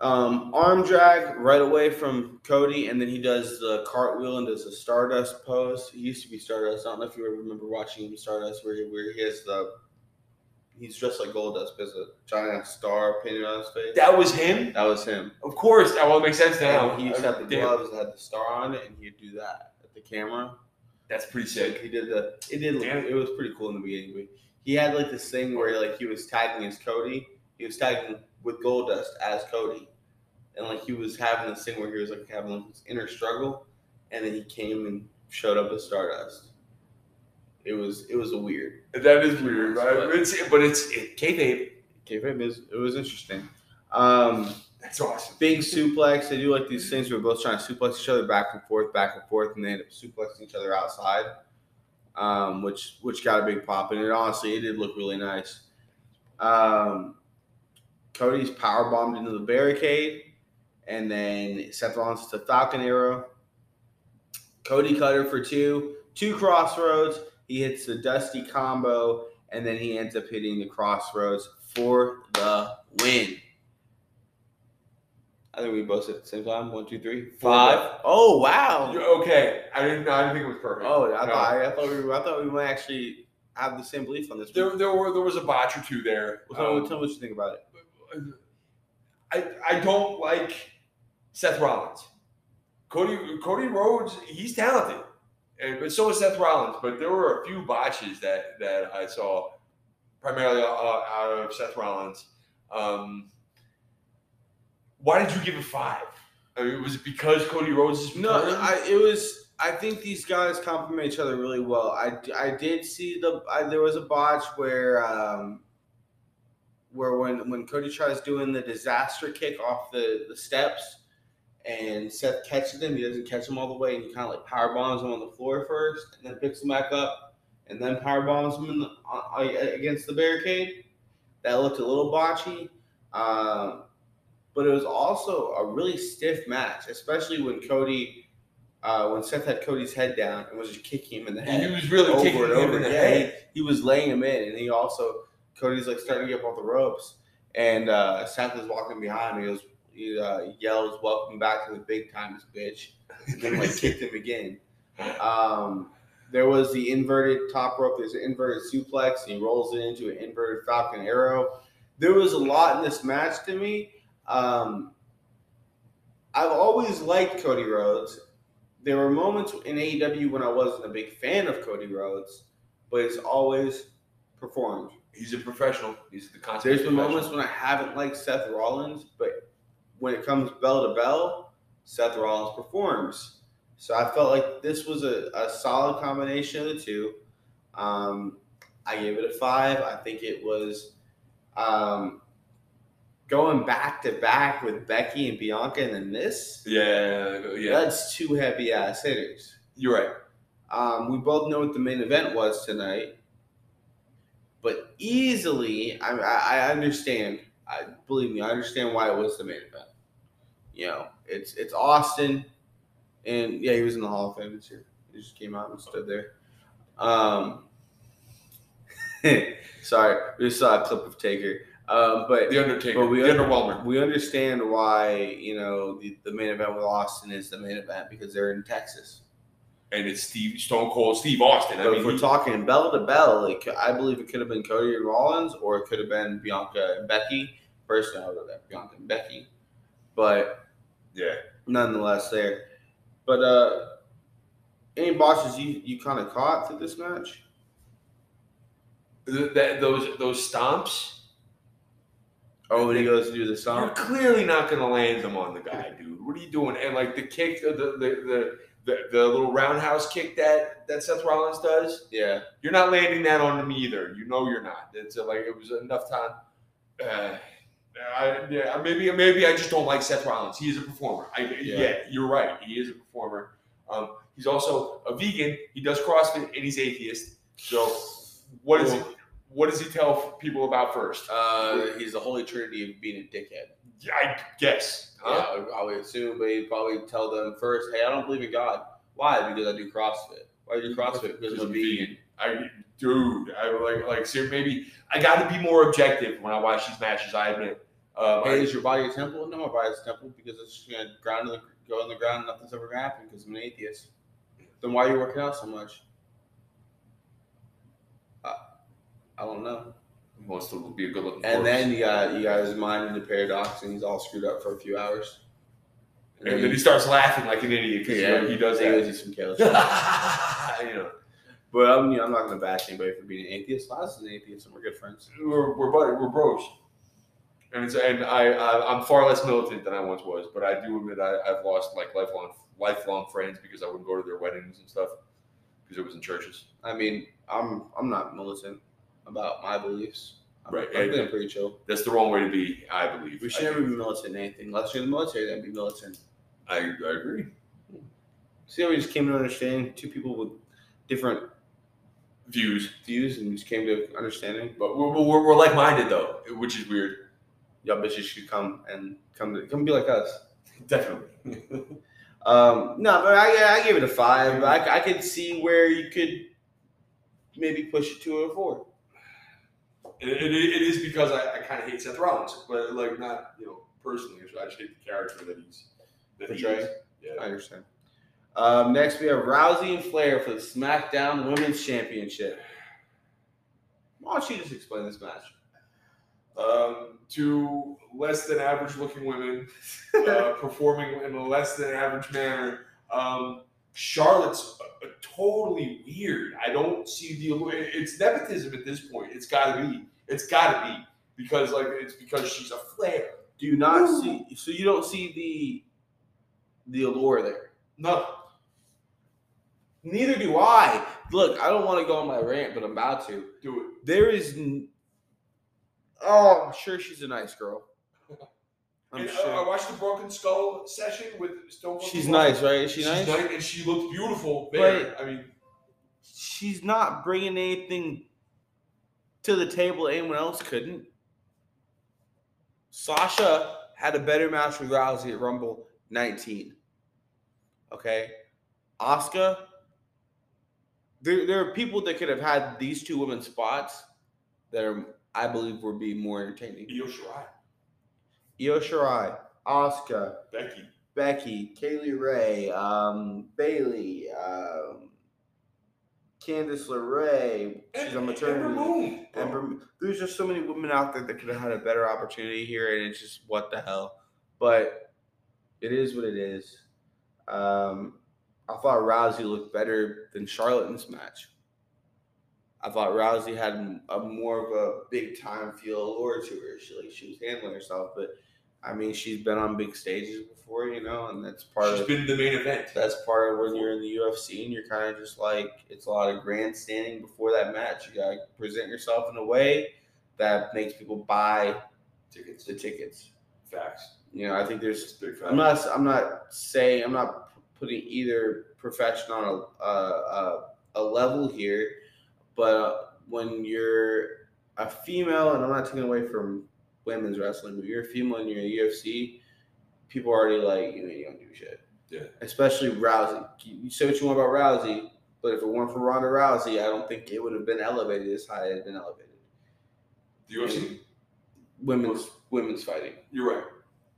Um, arm drag right away from Cody, and then he does the cartwheel and does the Stardust pose. He used to be Stardust. I don't know if you remember watching him Stardust, where he, where he has the he's dressed like Goldust, but there's a giant star painted on his face. That was him. That was him. Of course. That will make sense now. And he used to have the Damn. gloves that had the star on it, and he'd do that at the camera. That's pretty Sick. He did the. It did. Look, it was pretty cool in the beginning. But he had like this thing where like he was tagging as Cody. He was tagging with Goldust as Cody, and like he was having this thing where he was like having like, this inner struggle. and then he came and showed up as Stardust. It was it was a weird. That is weird, right? It's, but it's it, kayfabe. Kayfabe is it was interesting. Um, That's awesome. big suplex. They do like these things where we're both trying to suplex each other back and forth, back and forth, and they end up suplexing each other outside, um, which which got a big pop. And it honestly, it did look really nice. Um, Cody's power bombed into the barricade, and then Seth Rollins to Falcon Arrow. Cody cutter for two, two crossroads. He hits the Dusty combo, and then he ends up hitting the crossroads for the win. I think we both said at the same time. One, two, three, Four. five. Oh wow! You're okay. I didn't. I didn't think it was perfect. Oh, I No. thought I, thought we were, I thought we might actually have the same belief on this. there, there were there was a botch or two there. tell, Um, tell me what you think about it. I I don't like Seth Rollins. Cody Cody Rhodes, he's talented, and but so is Seth Rollins. But there were a few botches that that I saw, primarily uh, out of Seth Rollins. Um, why did you give it five? I mean, was it because Cody Rhodes is No? I, it was. I think these guys complement each other really well. I, I did see the. I, there was a botch where um, where when when Cody tries doing the disaster kick off the the steps, and Seth catches him, he doesn't catch him all the way, and he kind of like power bombs him on the floor first, and then picks him back up, and then power bombs him in the, uh, against the barricade. That looked a little botchy. Um, but it was also a really stiff match, especially when Cody, uh, when Seth had Cody's head down and was just kicking him in the head. And he was really over kicking and him over. Yeah, he was laying him in, and he also Cody's like starting to get up off the ropes, and uh, Seth is walking behind. him. He goes, he uh, yells, "Welcome back to the big times, bitch!" And then like kicked him again. Um, there was the inverted top rope. There's an inverted suplex, and he rolls it into an inverted Falcon Arrow. There was a lot in this match to me. Um, I've always liked Cody Rhodes. There were moments in AEW when I wasn't a big fan of Cody Rhodes, but he's always performed. He's a professional. He's the constant. There's been moments when I haven't liked Seth Rollins, but when it comes bell to bell, Seth Rollins performs. So I felt like this was a, a solid combination of the two. Um, I gave it a five. I think it was um, going back to back with Becky and Bianca, and then this. Yeah, yeah. That's two heavy ass hitters. You're right. Um, we both know what the main event was tonight, but easily, I, I, understand. I believe me, I understand why it was the main event. You know, it's it's Austin, and yeah, he was in the Hall of Fame this year. He just came out and stood there. Um, sorry, we just saw a clip of Taker, um, but The Undertaker. but we the Underwhelmer. we understand why you know the, the main event with Austin is the main event because they're in Texas. And it's Steve Stone Cold Steve Austin. I But mean, if we're he- talking bell to bell, like I believe it could have been Cody and Rollins, or it could have been Bianca and Becky. Personally, I would have been Bianca and Becky, but yeah. nonetheless, there. But uh any botches you you kind of caught through this match? Th- that, those those stomps. Oh, when he goes to do the stomp, You're clearly not going to land them on the guy, dude. What are you doing? And like the kick, the the the, the, the little roundhouse kick that that Seth Rollins does, Yeah, you're not landing that on him either. You know you're not. It's uh, like it was enough time. Uh, I, yeah, maybe maybe I just don't like Seth Rollins. He is a performer. I, yeah. Yeah. you're right. He is a performer. Um, he's also a vegan. He does CrossFit and he's atheist. So what is it? What does he tell people about first? uh, he's the holy trinity of being a dickhead. Yeah, I guess. Huh? Yeah, I would assume, but he'd probably tell them first, "Hey, I don't believe in God. Why? Because I do CrossFit. Why do you do CrossFit? Because I'm a vegan." I, dude, I like like ser- maybe I got to be more objective when I watch these matches. I admit. Um, Hey, I- is your body a temple? No, my body's a temple because it's just gonna ground in the, go in the ground. and Nothing's ever gonna happen because I'm an atheist. Then why are you working out so much? Uh, I don't know. Wants to be a good looking. And then you got you got his mind into paradox, and he's all screwed up for a few hours. and then he starts laughing like an idiot because yeah, he does he that. do some shit. you know, but I'm, you know, I'm not gonna bash anybody for being an atheist. Laz is an atheist, and we're good friends. we're we're buddy, we're bros. And it's, and I, I I'm far less militant than I once was, but I do admit I, I've lost like lifelong lifelong friends because I wouldn't go to their weddings and stuff because it was in churches. I mean, I'm I'm not militant about my beliefs. I'm, Right, I'm being pretty chill. That's the wrong way to be, I believe. We should I, never be militant in anything. Unless you're in the military, then be militant. I, I agree. See how we just came to understand two people with different Views, views and just came to understanding. but we're, we're, we're like minded though, which is weird. Y'all bitches should come and come to come be like us. Definitely. Um, no, but I I gave it a five. I, I could see where you could maybe push it to a four. It, it, it is because I, I kind of hate Seth Rollins, but like not you know personally. I just hate the character that he's that he Portraying? is. I understand. Um, next we have Rousey and Flair for the SmackDown Women's Championship. Why don't you just explain this match? Um, two less than average looking women uh, performing in a less than average manner. Um, Charlotte's uh, totally weird. I don't see the it's nepotism at this point. It's got to be. It's got to be because like it's because she's a Flair. Do you not Ooh. see? So you don't see the the allure there. No, Neither do I. Look, I don't want to go on my rant, but I'm about to. do it. There is. N- oh, I'm sure she's a nice girl. I'm And, uh, I sure. watched the Broken Skull session with Stone Cold. She's Steve nice, right? Is she She's nice? nice, and she looked beautiful there. I mean, She's not bringing anything to the table that anyone else couldn't. Sasha had a better match with Rousey at Rumble 19. Okay. Oscar. there, there are people that could have had these two women spots that are, I believe, would be more entertaining. Io Shirai, Io Shirai, Asuka, Becky. Becky, Kay Lee Ray, um, Bayley, um, Candice LeRae. She's on maternity. Ember Moon. And there's just so many women out there that could have had a better opportunity here, and it's just what the hell. But it is what it is. Um, I thought Rousey looked better than Charlotte in this match. I thought Rousey had a more of a big time feel allure to her. She like she was handling herself, but I mean she's been on big stages before, you know, and that's part She's of been the main event. that's part of when you're in the UFC and you're kind of just like it's a lot of grandstanding before that match. You gotta present yourself in a way that makes people buy Tickets. the tickets. Facts. You know, I think there's. It's big facts. I'm not. I'm not saying. I'm not putting either profession on a a, a, a level here, but when you're a female, and I'm not taking away from women's wrestling, but you're a female and you're in the UFC, people are already like, you know, you don't do shit. Yeah. Especially Rousey. You you say what you want about Rousey, but if it weren't for Ronda Rousey, I don't think it would have been elevated as high as it had been elevated. The UFC. Women's women's fighting. You're right.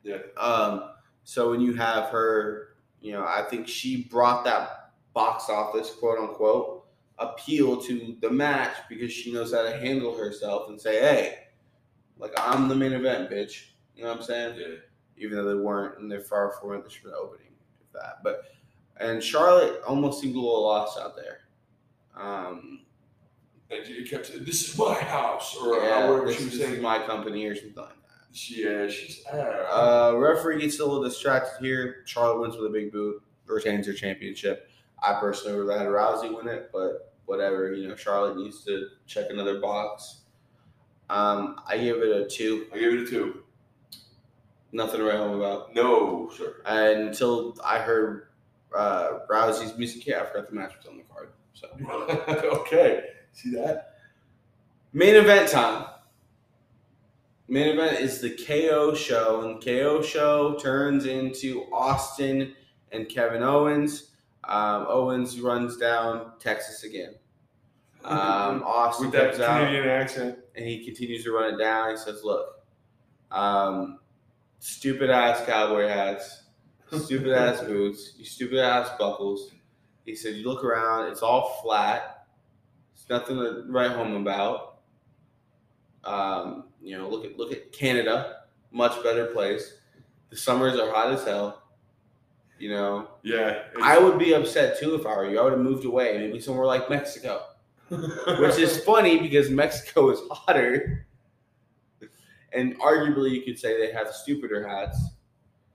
Yeah. Um, so when you have her, you know, I think she brought that box office, quote unquote, appeal to the match because she knows how to handle herself and say, hey, like I'm the main event, bitch. You know what I'm saying? Yeah. Even though they weren't and they're far from it, they should been opening if that. But and Charlotte almost seemed a little lost out there. Um, And it kept saying, "This is my house," or yeah, whatever this, she was this is saying. my company or something like that. She, yeah, she's. Know. Uh, referee gets a little distracted here. Charlotte wins with a big boot, retains her championship. I personally would have had Rousey win it, but whatever. You know, Charlotte needs to check another box. Um, I give it a two. I gave it a two. Nothing to write home about. No, sir. And until I heard uh, Rousey's music, yeah, I forgot the match was on the card. So okay. See that? main event time. Main event is the KO show, and KO show turns into Austin and Kevin Owens. Um, Owens runs down Texas again. Um, Austin With that comes out accent. and he continues to run it down. He says, "Look, um, stupid ass cowboy hats, stupid ass boots, you stupid ass buckles." He said, "You look around; it's all flat. It's nothing to write home about. Um, you know, look at look at Canada, much better place. The summers are hot as hell. You know, Yeah. I would be upset too if I were you. I would have moved away, maybe somewhere like Mexico." which is funny because Mexico is hotter. And arguably, you could say they have stupider hats.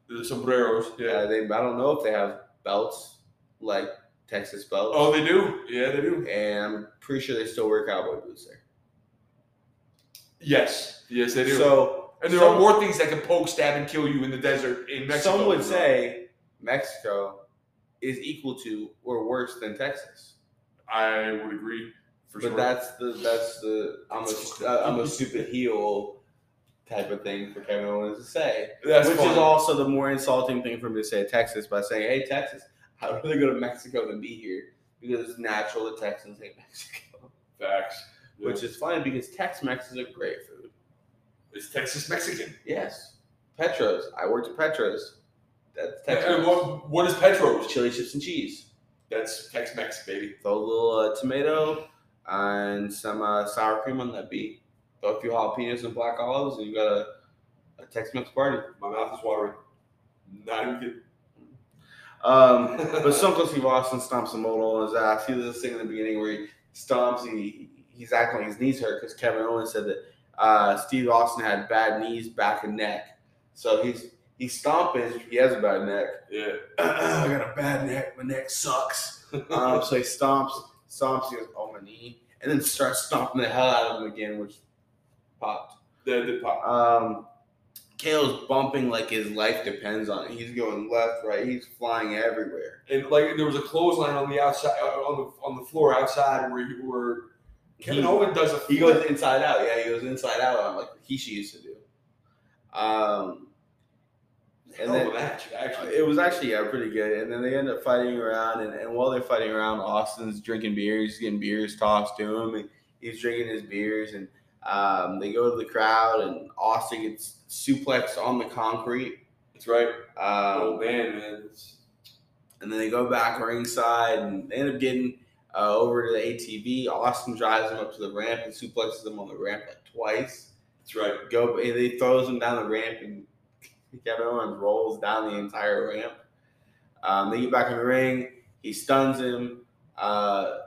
the sombreros. Yeah, Yeah. they, I don't know if they have belts like Texas belts. Oh, they do. Yeah, they do. and I'm pretty sure they still wear cowboy boots there. Yes, yes, they do. So and there are more things that can poke, stab, and kill you in the desert in Mexico. Some would say Mexico is equal to or worse than Texas. I would agree for but sure. that's the that's the I'm a I'm a stupid heel type of thing for Kevin Owens to say, That's which fine. is also the more insulting thing for him to say Texas by saying, "Hey Texas, I'd rather go to Mexico than be here because it's natural that Texans hate Mexico." facts. Which is funny because Tex-Mex is a great food. is Texas Mexican. Yes, Petro's. I worked at Petro's. That's Tex-Mex. what, what is Petro's? Chili chips and cheese. That's Tex-Mex, baby. Throw a little uh, tomato and some uh, sour cream on that beef. Throw a few jalapenos and black olives, and you got a, a Tex-Mex party. My mouth is watering. Not even kidding. Um, but Cold Steve Austin stomps a mudhole on his ass. He does this thing in the beginning where he stomps. He he's acting like his knees hurt because Kevin Owens said that uh, Steve Austin had bad knees, back, and neck. So he's he's stomping. He has a bad neck. Yeah. I got a bad neck. My neck sucks. um, so he stomps, stomps. He goes, "Oh my knee," and then starts stomping the hell out of him again, which popped. The, the pop. Um, KO's bumping like his life depends on it. He's going left, right. He's flying everywhere. And like there was a clothesline on the outside, uh, on the on the floor outside where you were. Kevin He- Owens does a He goes inside out. Yeah, he goes inside out I'm like Rikishi used to do. Um, and then then- match actually. it was actually yeah, pretty good. And then they end up fighting around, and, and while they're fighting around, Austin's drinking beers, he's getting beers tossed to him, and he's drinking his beers, and um, they go to the crowd, and Austin gets suplexed on the concrete. That's right. Um, oh man, man. And then they go back ringside, and they end up getting uh, over to the ATV. Austin drives him up to the ramp and suplexes him on the ramp like twice. That's right. Go, and he throws him down the ramp, and Kevin Owens rolls down the entire ramp. Um, they get back in the ring. He stuns him. Uh,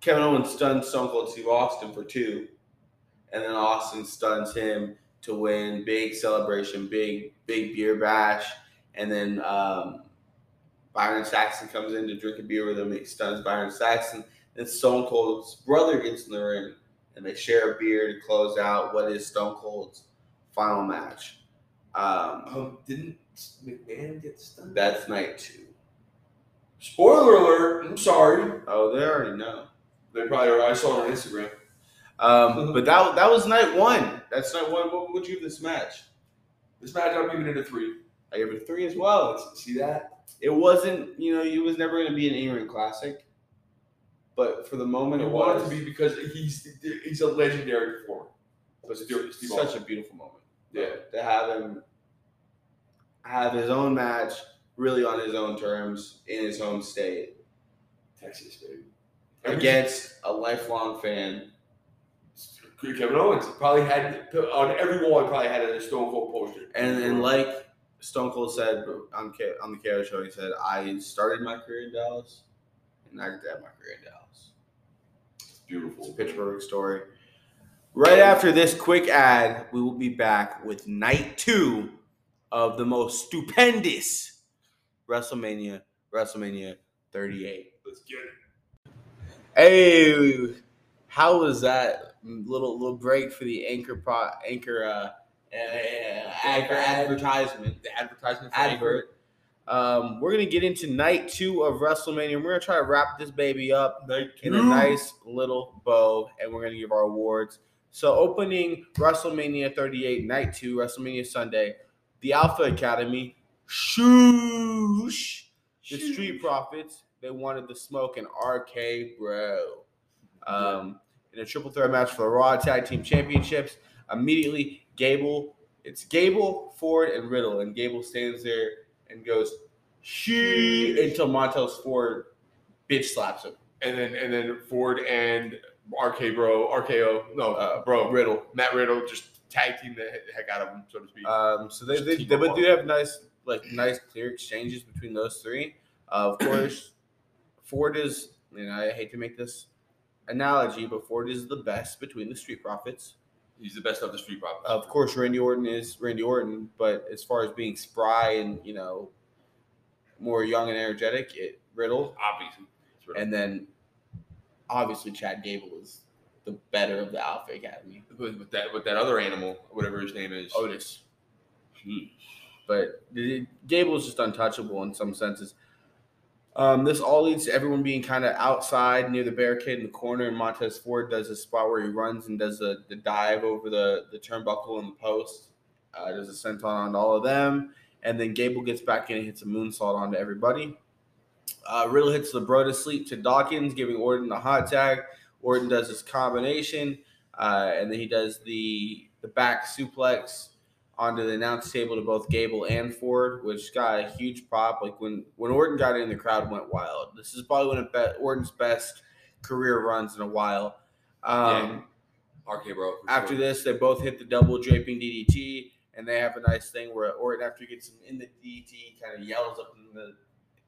Kevin Owens stuns Stone Cold Steve Austin for two, and then Austin stuns him to win. Big celebration, big big beer bash, and then um, Byron Saxton comes in to drink a beer with him. He stuns Byron Saxton. Then Stone Cold's brother gets in the ring, and they share a beer to close out what is Stone Cold's final match. Um, Um, didn't McMahon get stunned? that's night two. Spoiler alert! I'm sorry. Oh, they already know. They probably. I saw it on Instagram. Um, but that that was night one. That's night one. What would you give this match? This match, I'm giving it a three. I give it a three as well. See that? It wasn't, you know, it was never going to be an in-ring classic, but for the moment, It it wanted was. to be because he's he's a legendary performer. But Steve- Steve such Austin. a beautiful moment. Yeah. to have him have his own match, really on his own terms in his home state Texas, baby. against a lifelong fan. Kevin Owens probably had on every wall. Probably had a Stone Cold poster. And and like Stone Cold said on K- on the KO show, he said, "I started my career in Dallas, and I to have my career in Dallas." It's It's a beautiful. perfect story. Right after this quick ad, we will be back with night two of the most stupendous WrestleMania, WrestleMania 38. Let's get it. Hey, how was that little little break for the anchor pro, anchor uh, uh, anchor advertisement? The advertisement for Advert. Um, we're gonna get into night two of WrestleMania. We're gonna try to wrap this baby up Night in a nice little bow, and we're gonna give our awards. So, opening WrestleMania 38, night two, WrestleMania Sunday, the Alpha Academy, shoosh, the Street Profits, they wanted the smoke and RK Bro. Um, in a triple threat match for the Raw Tag Team Championships, immediately Gable, it's Gable, Ford, and Riddle, and Gable stands there and goes, she until Montez Ford bitch slaps him. and then and then Ford and RK Bro, RKO, no, Uh, Bro, Riddle. Matt Riddle just tag team the heck out of him, so to speak. Um, so they, they, they but do have nice like nice clear exchanges between those three. Uh, of course, Ford is. And I hate to make this analogy, but Ford is the best between the Street Profits. He's the best of the Street Profits. Of course, Randy Orton is Randy Orton, but as far as being spry and you know more young and energetic, it Riddle, Obviously. Riddle. and then obviously Chad Gable is the better of the Alpha Academy. with, with that with that other animal, whatever his name is. Otis. But the- Gable's just untouchable in some senses. Um, this all leads to everyone being kind of outside near the barricade in the corner, and Montez Ford does a spot where he runs and does the, the dive over the, the turnbuckle and the post. Uh, does a senton on all of them, and then Gable gets back in and hits a moonsault onto everybody. Uh, Riddle hits the bro to sleep to Dawkins, giving Orton the hot tag. Orton does his combination, uh, and then he does the the back suplex onto the announce table to both Gable and Ford, which got a huge pop. Like when when Orton got in, the crowd went wild. This is probably one of be- Orton's best career runs in a while. Um, RK bro. after sure. this, they both hit the double draping DDT, and they have a nice thing where Orton, after he gets him in the DDT, kind of yells up in the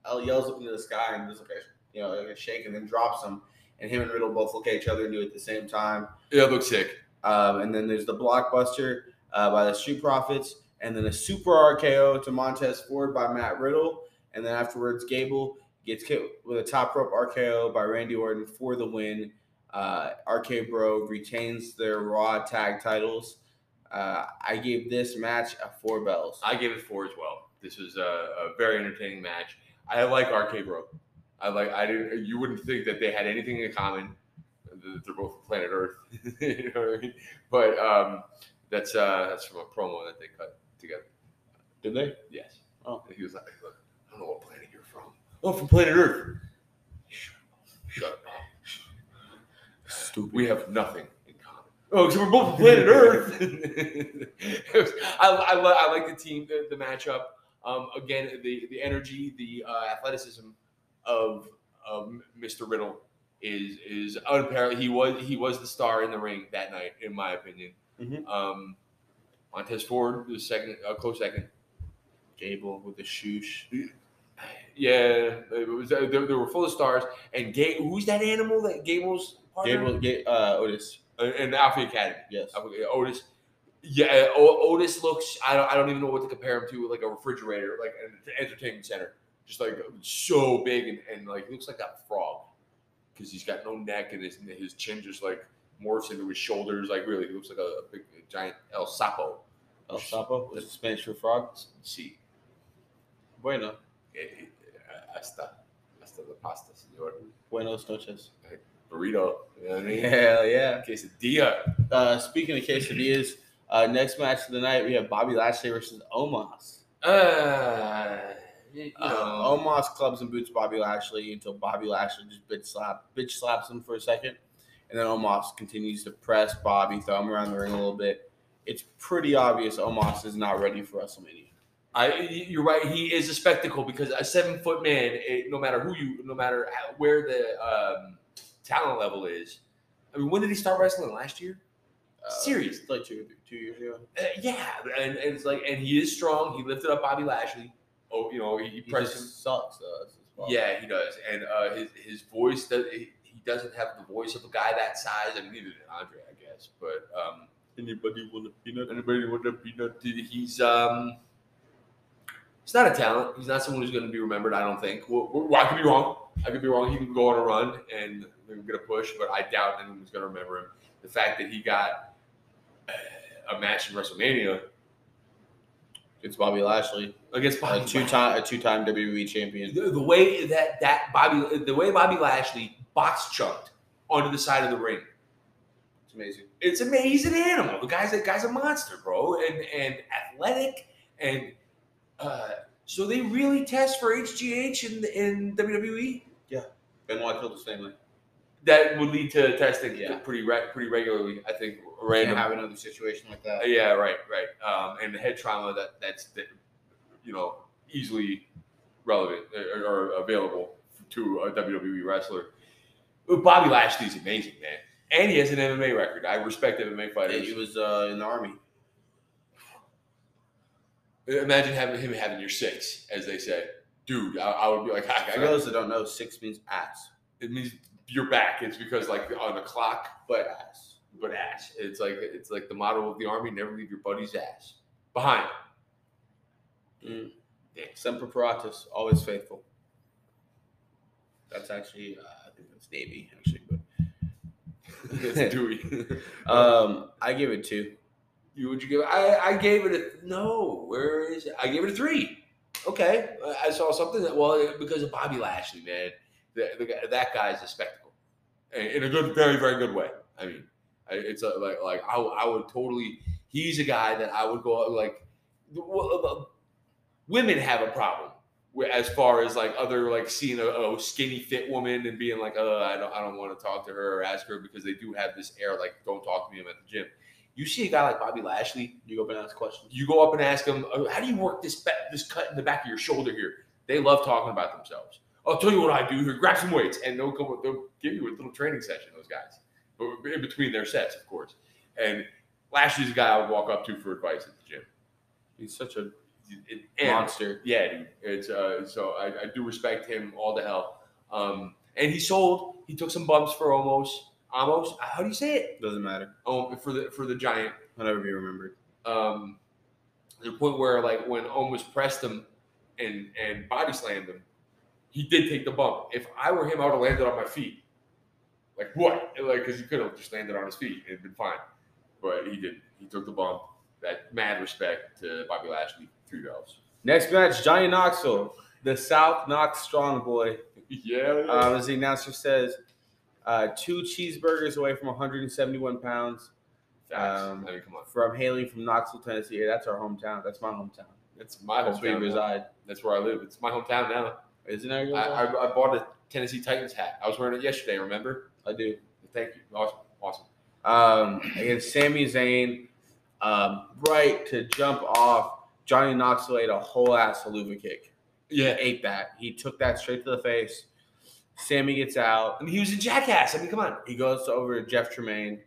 uh, yells up into the sky and does like a you know like a shake, and then drops him. And him and Riddle both look at each other and do it at the same time. Yeah, it looks sick. Um, and then there's the blockbuster uh, by the Street Profits, and then a super RKO to Montez Ford by Matt Riddle, and then afterwards Gable gets hit with a top rope RKO by Randy Orton for the win. Uh, RK Bro retains their Raw tag titles. Uh, I gave this match a four bells. I gave it four as well. This was a, a very entertaining match. I like RK Bro. I like. I didn't. You wouldn't think that they had anything in common. They're both from planet Earth. you know what I mean? But um, that's uh, that's from a promo that they cut together. Did they? Yes. Oh. And he was like, "Look, I don't know what planet you're from. Oh, from planet Earth. Shut up. Shut up. Stupid. We have nothing in common. Oh, because we're both from planet Earth. Was- I, I, I like the team, the, the matchup. Um, again, the the energy, the uh, athleticism of of Mr. Riddle is is unparalleled. He was he was the star in the ring that night, in my opinion. Mhm. Um, Montez Ford was second, a close second. Gable with the shoosh. Yeah, it was. They, they were full of stars. And Ga- who's that animal that Gable's partner? Gable, Ga- uh, Otis. Uh, in the Alpha Academy. Yes. Alpha- Otis. Yeah, Otis looks. I don't. I don't even know what to compare him to. Like a refrigerator, like an entertainment center, just like so big and, and like he looks like that frog because he's got no neck and his his chin just like morphs into his shoulders. Like really, he looks like a, a big a giant El Sapo. El Sapo. Is it Spanish for frog? See, Bueno. eh, eh, hasta hasta la pasta, señor. Buenos noches. Burrito. You know what I mean? Hell yeah. Quesadilla. Uh, speaking of quesadillas, uh, next match of the night we have Bobby Lashley versus Omos. Uh, you Uh, know. Omos clubs and boots Bobby Lashley until Bobby Lashley just bitch slap bitch slaps him for a second, and then Omos continues to press Bobby, throw him around the ring a little bit. It's pretty obvious Omos is not ready for WrestleMania. I, you're right. He is a spectacle because a seven foot man, eh, no matter who you, no matter how, where the um, talent level is. I mean, when did he start wrestling? Last year? Uh, Seriously. like two two years ago. Uh, yeah, and, and it's like, and he is strong. He lifted up Bobby Lashley. Oh, you know, he, he He him. just sucks. Uh, his. Yeah, he does, and uh, his his voice does. He, he doesn't have the voice of a guy that size. I mean, neither did Andre, I guess. But um, Anybody want a peanut? Anybody want a peanut? He's um, he's not a talent. He's not someone who's going to be remembered. I don't think. Well, well, I could be wrong. I could be wrong. He can go on a run and get a push, but I doubt anyone's going to remember him. The fact that he got a match in WrestleMania It's Bobby Lashley, against a two time a two time WWE champion. the, the way that that Bobby, the way Bobby Lashley box chucked onto the side of the ring. It's amazing. It's amazing. Animal. The guy's a guy's a monster, bro, and and athletic, and uh, so they really test for HGH in in WWE. Yeah, Benoit killed his family. That would lead to testing Yeah. pretty re- pretty regularly. I think random. have another situation like that. Yeah, right, right. Um, and the head trauma that that's that, you know easily relevant or, or available to a WWE wrestler. Bobby Lashley's amazing, man, and he has an MMA record. I respect MMA fighters. he was uh, in the army. Imagine having him having your six, as they say. Dude, I, I would be like, I, I For those that don't know, six means ass, it means you're back. It's because like on the clock, but ass. but ass. It's like it's like the motto of the army: never leave your buddy's ass behind. Mm. Semper Paratus, always faithful. That's actually, uh, I think that's Navy, actually. But That's Dewey. um, I give it two. You would you give? I I gave it a no. Where is it? I gave it a three. Okay, I saw something that well because of Bobby Lashley, man. The, the, guy- is a spectacle, in a good, very, very good way. I mean, it's a, like like I, I would totally. He's a guy that I would go like. uh, Women have a problem as far as like other like seeing a, a skinny fit woman and being like, oh, I don't, I don't want to talk to her or ask her because they do have this air like, don't talk to me. I'm at the gym. You see a guy like Bobby Lashley, You go up and ask questions. you go up and ask them, "Oh, "How do you work this this cut in the back of your shoulder here?" They love talking about themselves. I'll tell you what I do here: grab some weights, and they'll come. They'll give you a little training session. Those guys, but in between their sets, of course. And Lashley's a guy I would walk up to for advice at the gym. He's such a monster. yeah, dude. It's uh, so I, I do respect him all the hell. Um, and he sold. He took some bumps for almost, almost. How do you say it? Doesn't matter. Oh, for the for the giant Whatever you remembered. um, the point where like when Omos pressed him and and body slammed him, he did take the bump. If I were him, I would have landed on my feet. Like what? Like because he could have just landed on his feet and been fine, but he didn't. He took the bump. That mad respect to Bobby Lashley. Three bells. Next match, Johnny Knoxville, the South Knox Strong Boy. Yeah. Um, as the announcer says, uh, two cheeseburgers away from 171 pounds um, I mean, come on. from hailing from Knoxville, Tennessee. That's our hometown. That's my hometown. That's my That's where you hometown. reside. That's where I live. It's my hometown now. Isn't that I, I. I bought a Tennessee Titans hat. I was wearing it yesterday. Remember? I do. Thank you. Awesome. Awesome. Um, against Sami Zayn, um, right to jump off. Johnny Knoxville ate a whole ass helluva kick. Yeah. He ate that. He took that straight to the face. Sami gets out. I mean, he was a jackass. I mean, come on. He goes over to Jeff Tremaine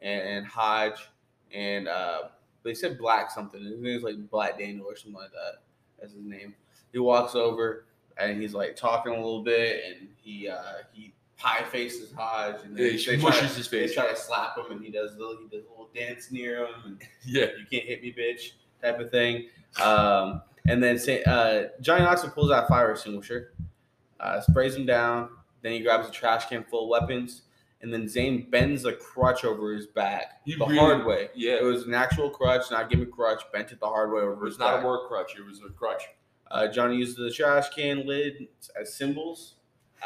and, and Hodge and uh, they said Black something. His name's like Black Daniel or something like that. That's his name. He walks over and he's like talking a little bit and he uh, he pie faces Hodge and Yeah, he they try mushes to- his They try to slap him and he does a little he does a little dance near him and Yeah. you can't hit me, bitch, type of thing. Um, and then say, uh, Johnny Knoxville pulls out a fire extinguisher, uh, sprays him down. Then he grabs a trash can full of weapons, and then Zayn bends a crutch over his back He the really- hard way. Yeah. It was an actual crutch, not gimmick crutch. Bent it the hard way over It was his not back. a work crutch. It was a crutch. Uh, Johnny uses the trash can lid as cymbals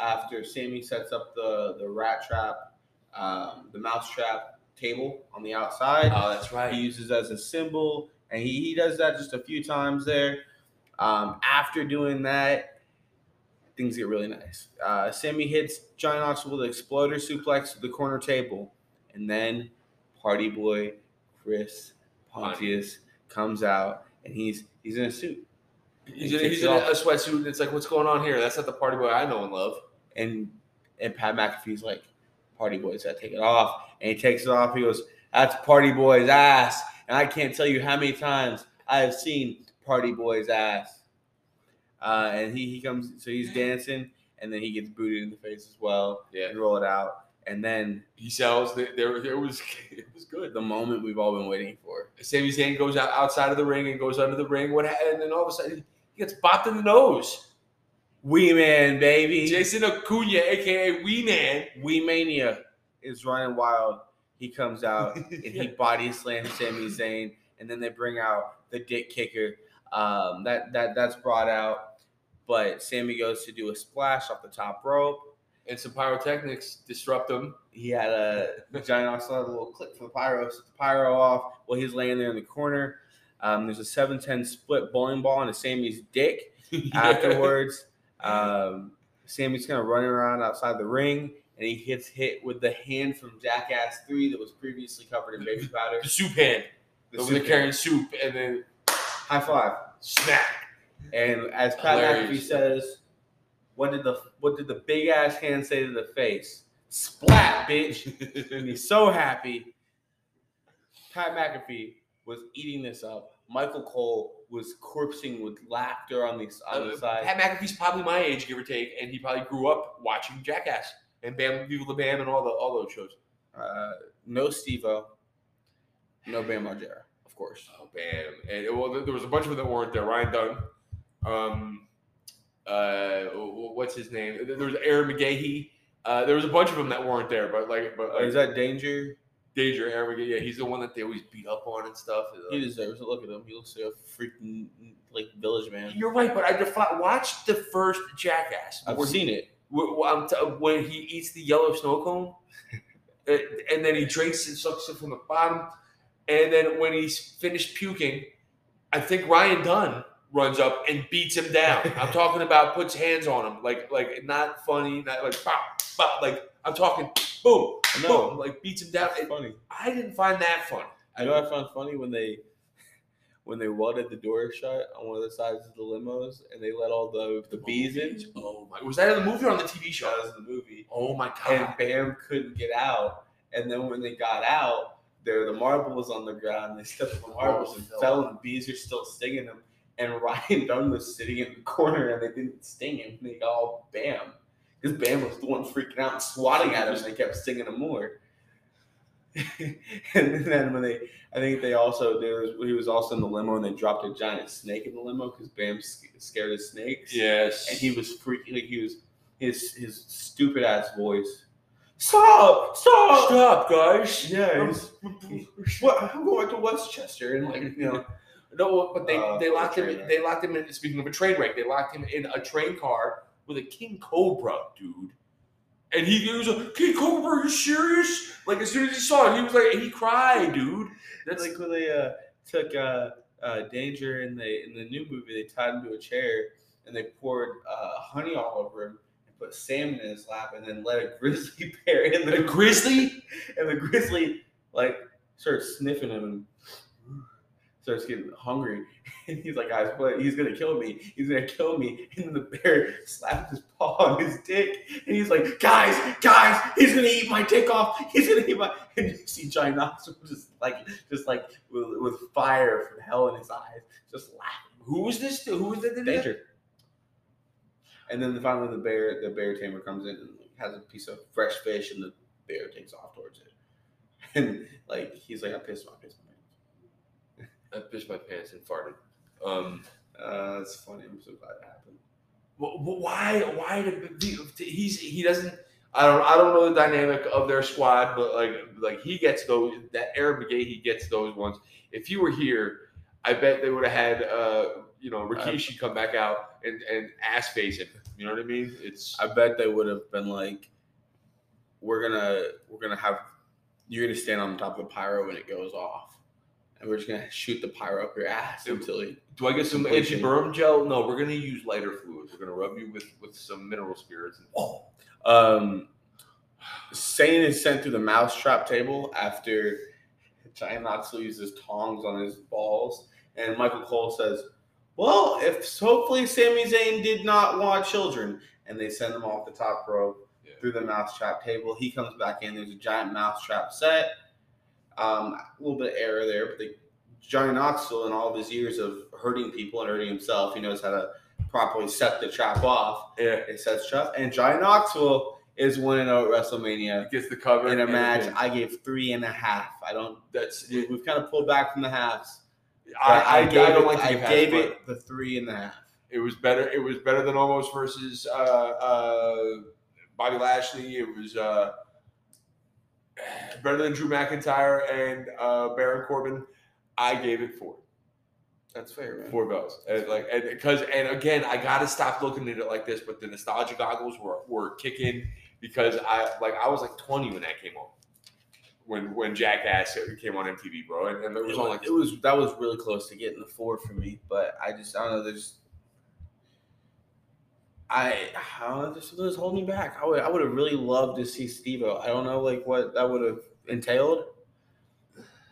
after Sami sets up the the rat trap, um, the mouse trap table on the outside. Oh, that's He right. uses as a cymbal, and he, he does that just a few times there. Um, after doing that, things get really nice. Uh, Sami hits Johnny Knoxville with an exploder suplex to the corner table, and then Party Boy Chris Pontius comes out, and he's he's in a suit, He's in, he's in a, sweatsuit, and it's like, what's going on here? That's not the party boy I know and love. and and Pat McAfee's like, "Party Boy's gotta take it off," and he takes it off. He goes, "That's Party Boy's ass," and I can't tell you how many times I have seen Party Boy's ass. Uh, and he he comes, so he's dancing, and then he gets booted in the face as well. Yeah. and roll it out, and then He sells. There, there, was, it was good. the moment we've all been waiting for. Sami Zayn goes out outside of the ring and goes under the ring. What? ha- And then all of a sudden, he gets bopped in the nose. Wee Man, baby. Jason Acuna, aka Wee Man. Wee Mania is running wild. He comes out and he body slams Sami Zayn, and then they bring out the dick kicker. Um, that that that's brought out, but Sami goes to do a splash off the top rope. and some pyrotechnics disrupt him. He had a Johnny Knoxville had a little clip for the pyro, set the pyro off while he's laying there in the corner. Um, there's a 7-10 split bowling ball into Sami's dick. Afterwards, um, Sami's kind of running around outside the ring, and he gets hit with the hand from Jackass 3 that was previously covered in baby powder. the soup hand. The over soup the carrying soup, and then High five. smack. And as Pat McAfee says, what did the what did the big ass hand say to the face? Splat, bitch. and he's so happy. Pat McAfee was eating this up. Michael Cole was corpsing with laughter on the on the Uh, side. Pat McAfee's probably my age, give or take, and he probably grew up watching Jackass and Bam Viva La Bam and all the all those shows. Uh, no Steve-O, no Bam Margera, of course. Oh, Bam! And well, there was a bunch of them that weren't there. Ryan Dunn, Um, uh, what's his name? There was Ehren McGhehey. Uh, there was a bunch of them that weren't there, but like, but like, Is that danger? Danger McGhehey. Yeah, he's the one that they always beat up on and stuff. He deserves it. Look at him. He looks like a freaking like village man. You're right, but I defi- watch the first Jackass. I've seen it. wh- wh- t- when he eats the yellow snow cone, and then he drinks and sucks it from the bottom, and then when he's finished puking, I think Ryan Dunn runs up and beats him down. I'm talking about puts hands on him, like like not funny, not like pop, pop, like I'm talking boom, No. boom, like beats him down. It- funny. I didn't find that funny. I know I found funny when they when they welded the door shut on one of the sides of the limos and they let all the the bees in. Oh my! Was that in the movie or on the TV show? That was the movie. Oh my god! And! Bam couldn't get out. And then when they got out, there the marbles on the ground. They stepped on the marbles oh, and Oh, fell, and the bees are still stinging them. And Ryan Dunn was sitting in the corner, and they didn't sting him. They got all Bam. Because Bam was the one freaking out and swatting at him, and they kept singing him more. and then when they, I think they also there was he was also in the limo, and they dropped a giant snake in the limo because Bam scared of snakes Yes, and he was freaking like he was his his stupid ass voice. Stop! Stop! Stop, guys! Yeah, he's, what, I'm going to Westchester and like you know. No, but they, Uh, they locked him. In, they locked him in. Speaking of a train wreck, they locked him in a train car with a king cobra, dude. And he, he was like, "King Cobra, are you serious?" Like as soon as he saw it, he was like, he cried, dude. That's like when they uh, took uh, uh, Danger in the in the new movie. They tied him to a chair and they poured uh, honey all over him and put salmon in his lap and then let a grizzly bear in a the grizzly. and the grizzly like started sniffing him and starts getting hungry. And he's like, guys, what? He's gonna kill me. He's gonna kill me. And then the bear slaps his paw on his dick, and he's like, guys, guys, he's gonna eat my dick off. He's gonna eat my. And you see Giant just like, just like with, with fire from hell in his eyes, just laughing. Who is this? Who was that? that did that? Danger. And then finally, the bear, the bear tamer comes in and has a piece of fresh fish, and the bear takes off towards it. And like he's like, I pissed my pissed. I pissed my pants and farted. Um, Uh, that's funny. I'm so glad it happened. wh- wh- why? Why did he's he doesn't? I don't I don't know the dynamic of their squad, but like like he gets those that Ehren McGhehey he gets those ones. If you were here, I bet they would have had uh you know Rikishi come back out and and ass face him. You know what I mean? It's I bet they would have been like, "We're gonna, we're gonna have, you're gonna stand on top of the pyro when it goes off, and we're just gonna shoot the pyro up your ass until you." do I get some Completely. anti-berm gel? No, we're gonna use lighter fluids. We're gonna rub you with with some mineral spirits. And, oh, Um, Zayn is sent through the mousetrap table after Johnny Knoxville uses tongs on his balls, and Michael Cole says, "Well, if hopefully Sami Zayn did not want children," and they send him off the top rope Yeah. through the mousetrap table. He comes back in. There's a giant mousetrap set. Um, a little bit of error there, but the Johnny Knoxville, in all of his years of hurting people and hurting himself, he knows how to properly set the trap off. yeah, It sets trap, and Johnny Knoxville is winning out at WrestleMania gets the cover in a match. I gave three and a half. I don't. That's we- We've kind of pulled back from the halves. I, I, I, gave don't it, like I gave it the three and a half. It was better. It was better than Omos versus uh, uh, Bobby Lashley. It was uh, better than Drew McIntyre and uh, Baron Corbin. I gave it four, That's fair, man. four bells. And like, and because, and again, I got to stop looking at it like this. But the nostalgia goggles were were kicking because I like I was like twenty when that came on. When when Jackass came on MTV, bro, and, and it was it on like it was that was really close to getting the four for me, but I just I don't know. There's I I don't know. This was holding me back. I would I would have really loved to see Steve-O. I don't know like what that would have entailed,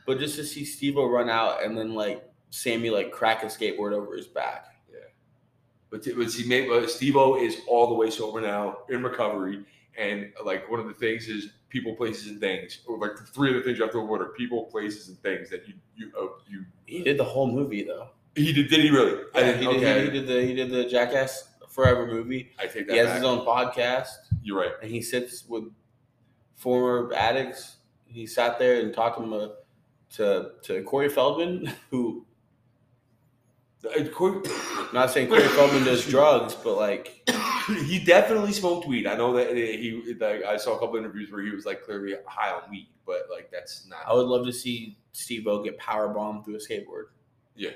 but just to see Steve-O run out and then like Sami like crack a skateboard over his back. Yeah. But, but see, maybe uh, Steve-O is all the way sober now in recovery. And like one of the things is people, places, and things. Or like the three of the things you have to avoid are people, places, and things that you you uh, you. He did the whole movie though. He did. Did he really? Yeah, didn't. he, did, okay, he, he did the he did the Jackass Forever movie. I take that He has back. his own podcast. You're right. and he sits with former addicts. He sat there and talked to him, uh, to to Corey Feldman, who Uh, Corey- not saying Corey Feldman does drugs, but like, he definitely smoked weed. I know that he. Like, I saw a couple interviews where he was like clearly high on weed, but like that's not. I would love to see Steve O get power bombed through a skateboard. Yeah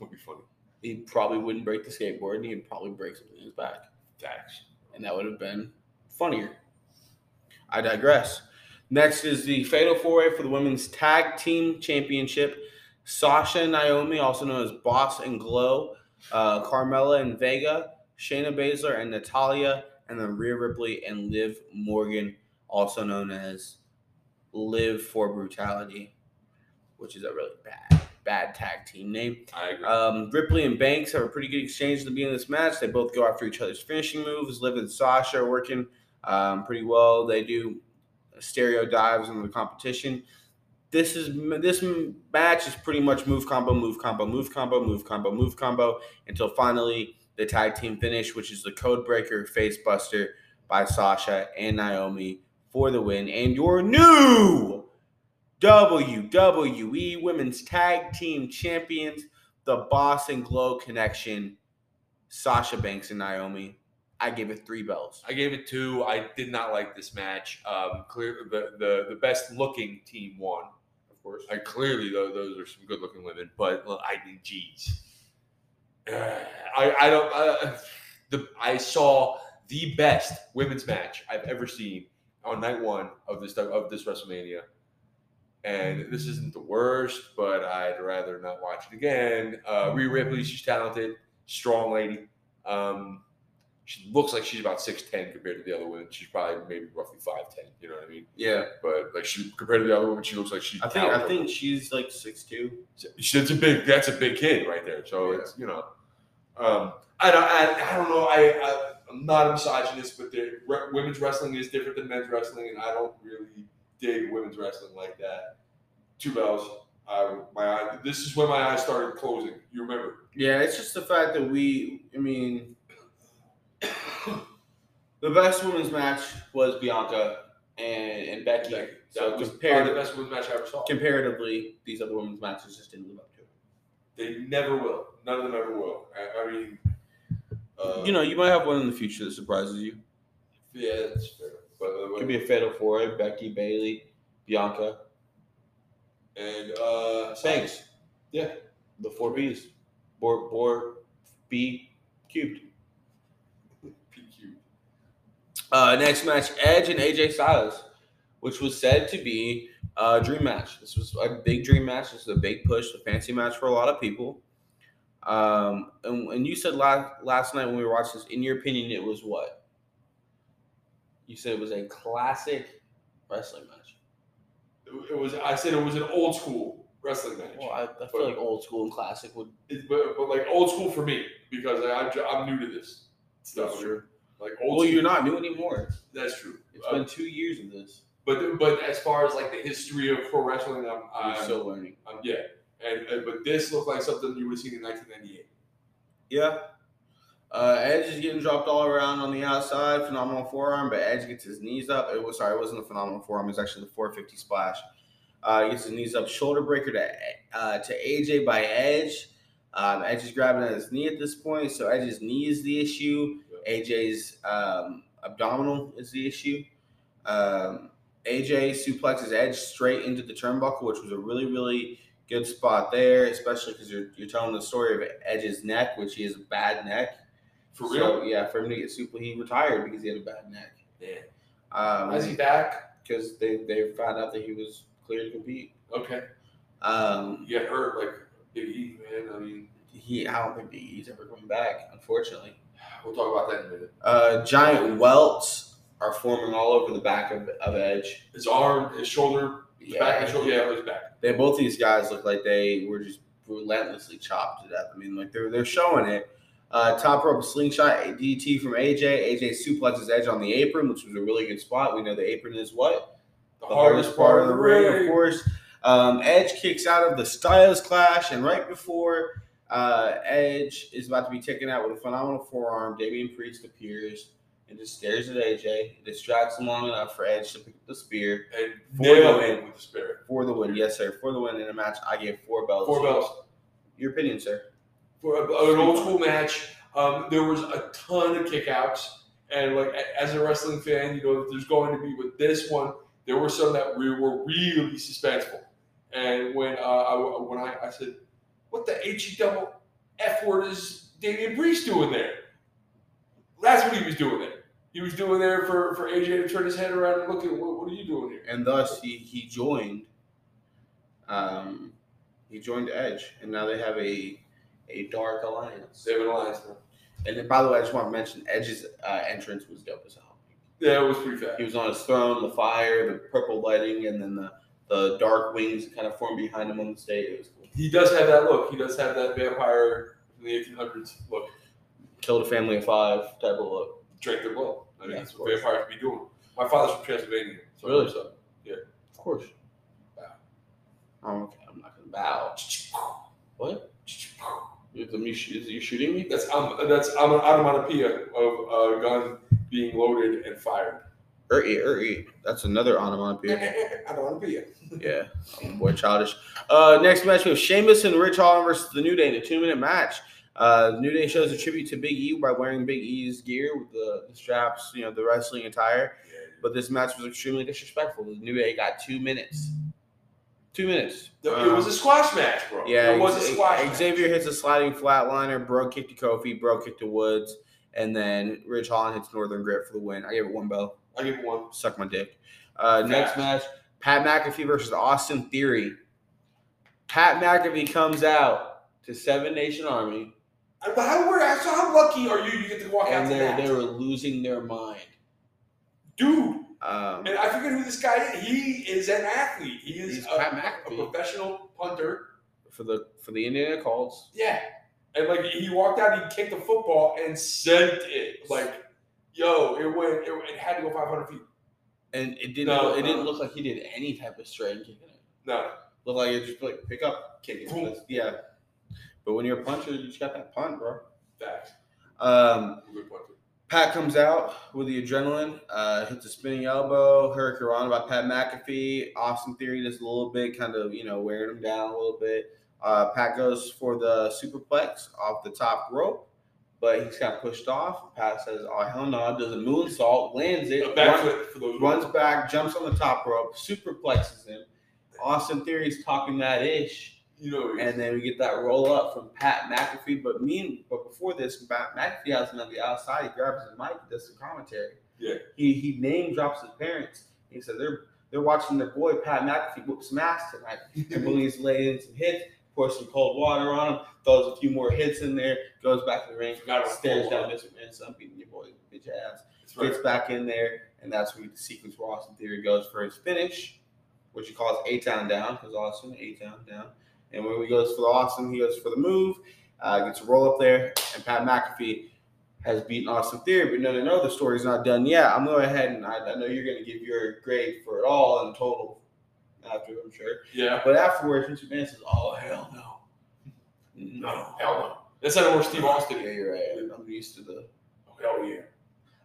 would be funny. He probably wouldn't break the skateboard, and he'd probably break something in his back. Facts. and that would have been funnier. I digress. Next is the Fatal Four Way for the Women's Tag Team Championship. Sasha and Naomi, also known as Boss and Glow, uh, Carmella and Vega, Shayna Baszler and Natalya, and then Rhea Ripley and Liv Morgan, also known as Live for Brutality, which is a really bad, bad tag team name. I agree. Um, Ripley and Banks have a pretty good exchange at the beginning of this match. They both go after each other's finishing moves. Liv and Sasha are working um, pretty well. They do stereo dives in the competition. This is this match is pretty much move combo, move combo, move combo, move combo, move combo until finally the tag team finish, which is the code breaker face buster by Sasha and Naomi for the win. And your new WWE Women's Tag Team Champions, the Boss and Glow Connection, Sasha Banks and Naomi. I gave it three bells. I gave it two. I did not like this match. Um, clear the, the the best looking team won. Of course. I clearly though those are some good looking women, but look, I mean, geez, Uh, I I don't. Uh, the I saw the best women's match I've ever seen on night one of this of this WrestleMania, and this isn't the worst, but I'd rather not watch it again. Uh, Rhea Ripley, she's talented, strong lady. Um, she looks like she's about six ten compared to the other women. She's probably maybe roughly five ten. You know what I mean? Yeah. But like she compared to the other women, she looks like she's. I think I think she's like six two. She- That's a big. That's a big kid right there. So Yeah. it's you know, um, I don't. I, I don't know. I, I I'm not a misogynist, but the re- women's wrestling is different than men's wrestling, and I don't really dig women's wrestling like that. Two bells. I my eye, This is when my eyes started closing. You remember? Yeah, it's just the fact that we. I mean, the best women's match was Bianca and, and Becky. That So was compared probably the best women's match I ever saw. comparatively, these other women's matches just didn't live up to it. They never will. None of them ever will. I, I mean, uh, You know, you might have one in the future that surprises you. yeah, that's fair. But uh, It could be a fatal four Becky, Bayley, Bianca, and uh, Banks. Yeah. the four B's, Bor Bor B cubed. Uh, next match: Edge and AJ Styles, which was said to be a dream match. This was a big dream match. This is a big push, a fancy match for a lot of people. Um, and, and you said last last night when we watched this, in your opinion, it was what? You said it was a classic wrestling match. It, it was. I said it was an old school wrestling match. Well, I, I feel like old school and classic would. It- but, but like old school for me because I, I'm, I'm new to this stuff. That's true. Like old. Well, school, you're not new anymore. That's true. It's Uh, been two years of this. but but as far as like the history of pro wrestling, I'm, I'm, still learning. I'm yeah. And, and but this looked like something you would have seen in 1998. Yeah. Uh, Edge is getting dropped all around on the outside, phenomenal forearm, but Edge gets his knees up. It was sorry, it wasn't a phenomenal forearm. It was actually the 450 splash. Uh, he gets his knees up, shoulder breaker to uh, to AJ by Edge. Um, Edge is grabbing at his knee at this point, so Edge's knee is the issue. AJ's um, abdominal is the issue. Um, AJ suplexes Edge straight into the turnbuckle, which was a really, really good spot there, especially because you're, you're telling the story of Edge's neck, which he has a bad neck. For So, real? yeah, for him to get super, he retired because he had a bad neck. Yeah. Um, Is he back? Because they, they found out that he was clear to compete. Okay. Um, You get hurt like Big E, man. I mean, he, I don't think Big E's ever coming back, unfortunately. We'll talk about that in a minute. Uh, giant welts are forming all over the back of, of Edge. His arm, his shoulder, his back, his shoulder. Yeah, his back. they both these guys look like they were just relentlessly chopped to death. I mean, like they're they're showing it. Uh, top rope slingshot DT from AJ. AJ suplexes Edge on the apron, which was a really good spot. We know the apron is what The, the hardest part of the ring, of course. Um, Edge kicks out of the Styles Clash, and right before uh, Edge is about to be taken out with a phenomenal forearm, Damian Priest appears and just stares at AJ. It distracts him long enough for Edge to pick up the spear And For the win. with the spirit. for the win. Yes, sir. For the win in a match, I gave four bells. Four bells. Your opinion, sir? for a- an old school match. Um, there was a ton of kickouts, and like as a wrestling fan, you know there's going to be with this one. There were some that we were really suspenseful, and when uh, I, when I, I said, "What the he double f word is Damian Priest doing there?" That's what he was doing there. He was doing there for, for AJ to turn his head around and look at what, what are you doing here? and thus he he joined. Um, he joined Edge, and now they have a a dark alliance. They have an alliance now. And then, by the way, I just want to mention Edge's uh, entrance was dope as hell. Yeah, it was pretty fast. He was on his throne, the fire, the purple lighting, and then the the dark wings kind of formed behind him on the stage. It was. He does have that look. He does have that vampire from the 1800s look. Killed a family of five type of look. Drank their blood. I mean, Yeah, that's what vampires be doing. My father's from Transylvania. So Really? So. Yeah. Of course. Oh, okay. I'm not gonna bow. What? You, you, is you shooting me? That's um, that's um, onomatopoeia of a gun being loaded and fired. Er, e. That's another onomatopoeia. onomatopoeia. yeah, um, boy, childish. Uh, next match we have Sheamus and Ridge Holland versus the New Day in a two-minute match. Uh, New Day shows a tribute to Big E by wearing Big E's gear with the, the straps, you know, the wrestling attire. But this match was extremely disrespectful. The New Day got two minutes. Two minutes. it was Um, a squash match, bro. Yeah, it was a squash match. Xavier hits a sliding flatliner, Bro kicked to Kofi, Bro kicked to Woods, and then Ridge Holland hits Northern Grit for the win. I gave it one bell. I give one. Suck my dick. Uh, next match, Pat McAfee versus Austin Theory. Pat McAfee comes out to Seven Nation Army, But how, were, so how lucky are you? You get to walk out and to they that, they were losing their mind. dude. Um, And I forget who this guy is. He is an athlete. He is a, Pat a professional punter. for the for the Indiana Colts. Yeah. And like he walked out, he kicked the football and sent it. Like, yo, it went. It, it had to go 500 feet. And it didn't No, it didn't look like he did any type of straight kicking it. No, Looked like it just like pick up, kick it. Boom. Yeah. But when you're a puncher, you just got that punt, bro. facts. Um, Good punter. Pat comes out with the adrenaline, uh, hits a spinning elbow, Hurricane by Pat McAfee. Austin Theory does a little bit, kind of, you know, wearing him down a little bit. Uh, Pat goes for the superplex off the top rope, but he's got pushed off. Pat says, oh, hell no, does a moonsault, lands it, run- backflip for those runs back, jumps on the top rope, superplexes him. Austin Theory's talking that ish. You know, And then we get that roll up from Pat McAfee. But me, but before this, Pat McAfee has him on the outside. He grabs his mic, does some commentary. Yeah. He he name drops his parents. He said they're they're watching their boy Pat McAfee whoop some ass tonight. and Willie's laying in some hits, pours some cold water on him, throws a few more hits in there, goes back to the ring, stares down. Mr. Man, son beating your boy bitch ass right. gets back in there, and that's where the sequence where Austin Theory goes for his finish, which he calls A Town down, because Austin, A Town down. And when he goes for the Austin, he goes for the move, uh, gets a roll up there, and Pat McAfee has beaten Austin Theory. But no, no, no, the story's not done yet. I'm going ahead and I, I know you're going to give your grade for it all in total after, I'm sure. Yeah. But afterwards, Mr. Man says, Oh, hell no. No. Hell no. That's not more Steve Austin. Yeah, you're right. I'm used to the Oh, hell yeah.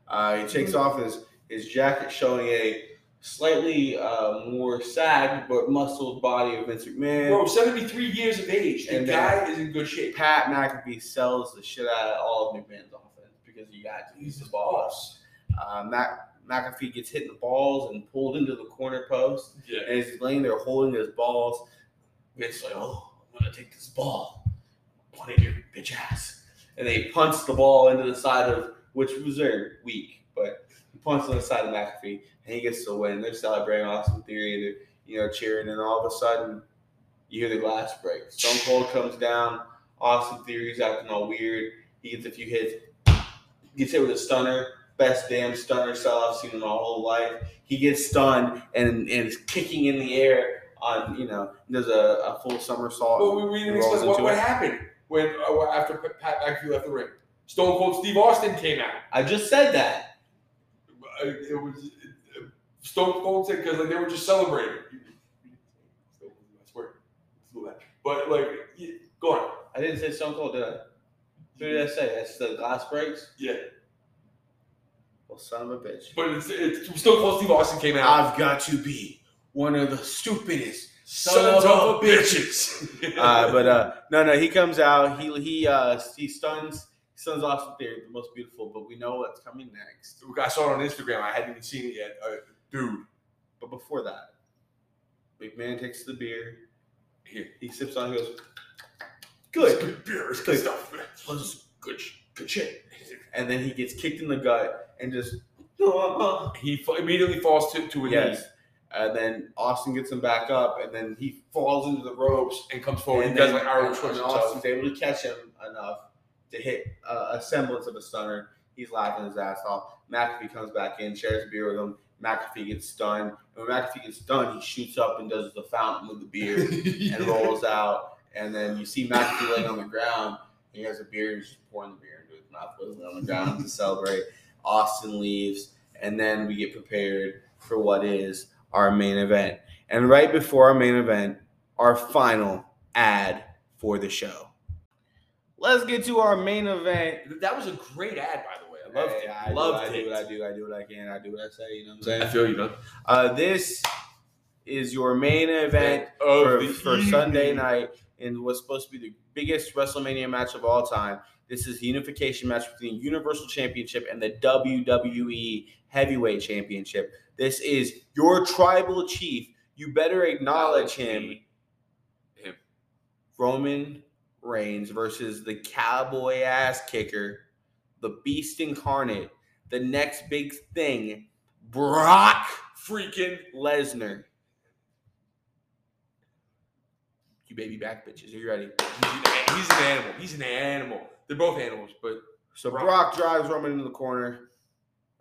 Uh, he takes off his, his jacket, showing a slightly uh, more sagged but muscled body of Vince McMahon. Bro, 73 years of age. The And guy is in good shape. Pat McAfee sells the shit out of all of McMahon's offense because you got to use his balls. Uh, Mac, McAfee gets hit in the balls and pulled into the corner post, Yeah. and he's laying there holding his balls. Vince's like, "Oh, I'm gonna take this ball, punt it your bitch ass," and they he punts the ball into the side of which was very weak, but he punts on the side of McAfee, and he gets the win. They're celebrating Austin Theory, they're you know cheering, and all of a sudden you hear the glass break. Stone Cold comes down. Austin Theory's acting all weird. He gets a few hits. He Gets hit with a stunner. Best damn stunner cell I've seen in my whole life. He gets stunned and, and is kicking in the air on, you know, does a, a full somersault. But we, didn't explain what, what happened when uh, after Pat McAfee left the ring. Stone Cold Steve Austin came out. I just said that. Uh, It was uh, Stone Cold said because like they were just celebrating. I swear, Let's do that. But like, yeah, go on. I didn't say Stone Cold, did I? Who did I say? That's the glass breaks? Yeah, Well, son of a bitch. but it's, it's Stone Cold Steve Austin came out. I've got to be one of the stupidest Sons of bitches. uh, but uh, no, no, he comes out. He he uh, he stuns stuns Austin Theory, the most beautiful. But we know what's coming next. I saw it on Instagram. I hadn't even seen it yet. Uh, dude, But before that, McMahon takes the beer. here. He sips on. He goes, "Good." good beer. It's good Good. stuff. It's good, good shit. And then he gets kicked in the gut and just. He immediately falls to, to a Yes. knee And then Austin gets him back up, and then he falls into the ropes. and comes forward. and he does like Irish and- twist and. Austin's able to catch him enough to hit uh, a semblance of a stunner. He's laughing his ass off. McAfee comes back in, shares a beer with him. McAfee gets stunned. And when McAfee gets stunned, he shoots up and does the fountain with the beer and rolls out. And then you see McAfee laying on the ground. He has a beer and he's just pouring the beer mouth, putting it on the ground to celebrate. Austin leaves, and then we get prepared for what is our main event. And right before our main event, our final ad for the show. Let's get to our main event. That was a great ad, by the way. I loved Hey, it. I loved do, it. I do, I do, I do what I can. I do what I say. You know what I'm saying? I feel you. Uh, this is your main event for, for. Sunday night in what's supposed to be the biggest WrestleMania match of all time. This is the unification match between the Universal Championship and the WWE Heavyweight Championship. This is your tribal chief. You better acknowledge him. Him. Roman Reigns versus the cowboy ass kicker, the beast incarnate, the next big thing, Brock Freaking Lesnar. You baby back bitches. Are you ready? He's an, he's an animal. He's an animal. They're both animals, but So Brock. Brock drives Roman into the corner.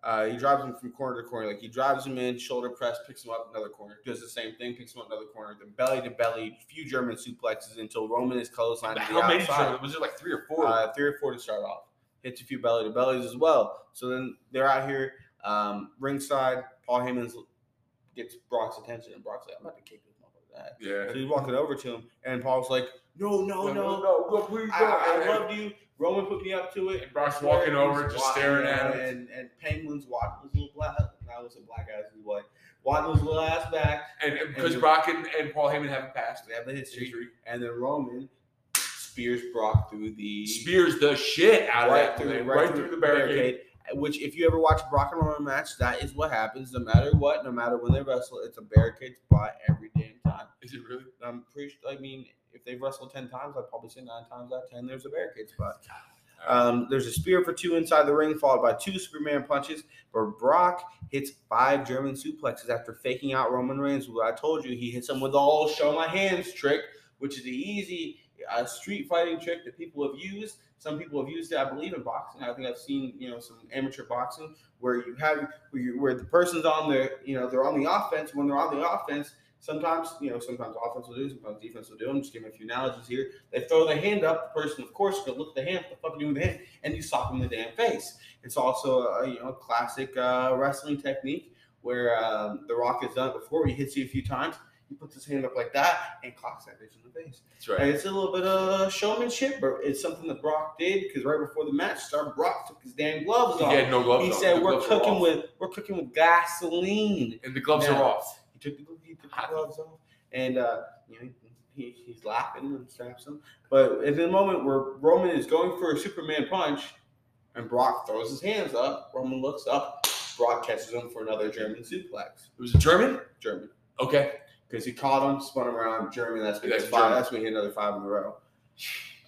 Uh, he drives him from corner to corner. Like he drives him in, shoulder press, picks him up another corner. Does the same thing, picks him up another corner. Then belly to belly, few German suplexes until Roman is close on the how many? Was it like three or four? Uh, three or four to start off. Hits a few belly to bellies as well. So then they're out here um, ringside. Paul Heyman gets Brock's attention, and Brock's like, "I'm about to kick this motherfucker's ass." yeah. So he's walking over to him, and Paul's like, "No, no, no, no, no, no, please I, don't. I loved you. Roman put me up to it. And Brock's walking over, just staring at him. And, and Penguin's watching his little black. Now it's a black ass boy. His little ass back. And because Brock and, and Paul Heyman haven't passed, They have the history. history And then Roman spears Brock through the spears the shit out of right that through, right, right through the barricade. Which, if you ever watch Brock and Roman match, that is what happens. No matter what, no matter when they wrestle, it's a barricade spot every damn. Is it really? I'm pretty. I mean, if they've wrestled ten times, I'd probably say nine times out of ten, there's a barricade spot. Um, there's a spear for two inside the ring, followed by two Superman punches. But Brock hits five German suplexes after faking out Roman Reigns. Well, I told you he hits him with the whole show my hands trick, which is the easy uh, street fighting trick that people have used. Some people have used it, I believe, in boxing. I think I've seen you know some amateur boxing where you have where, you, where the person's on the you know they're on the offense. When they're on the offense, sometimes you know sometimes offense will do, sometimes defense will do. I'm just giving a few analogies here. They throw the hand up. The person, of course, gonna look at the hand. What the fuck are you doing with the hand? And you sock him in the damn face. It's also a you know classic uh, wrestling technique where um, the Rock has done it before. He hits you a few times. He puts his hand up like that and clocks that bitch in the face. That's And right. it's a little bit of showmanship, but it's something that Brock did because right before the match started, Brock took his damn gloves off. He had no gloves. He on. said, The "We're cooking with we're cooking with gasoline." and the gloves Yeah. are off. He took the, he took the gloves off, and uh, you know he, he's laughing and straps him. But in the moment where Roman is going for a Superman punch, and Brock throws his hands up, Roman looks up. Brock catches him for another German suplex. It was a German. German. Okay. because he caught him, spun him around. German. That's That's that's five. German. That's when he hit another five in a row.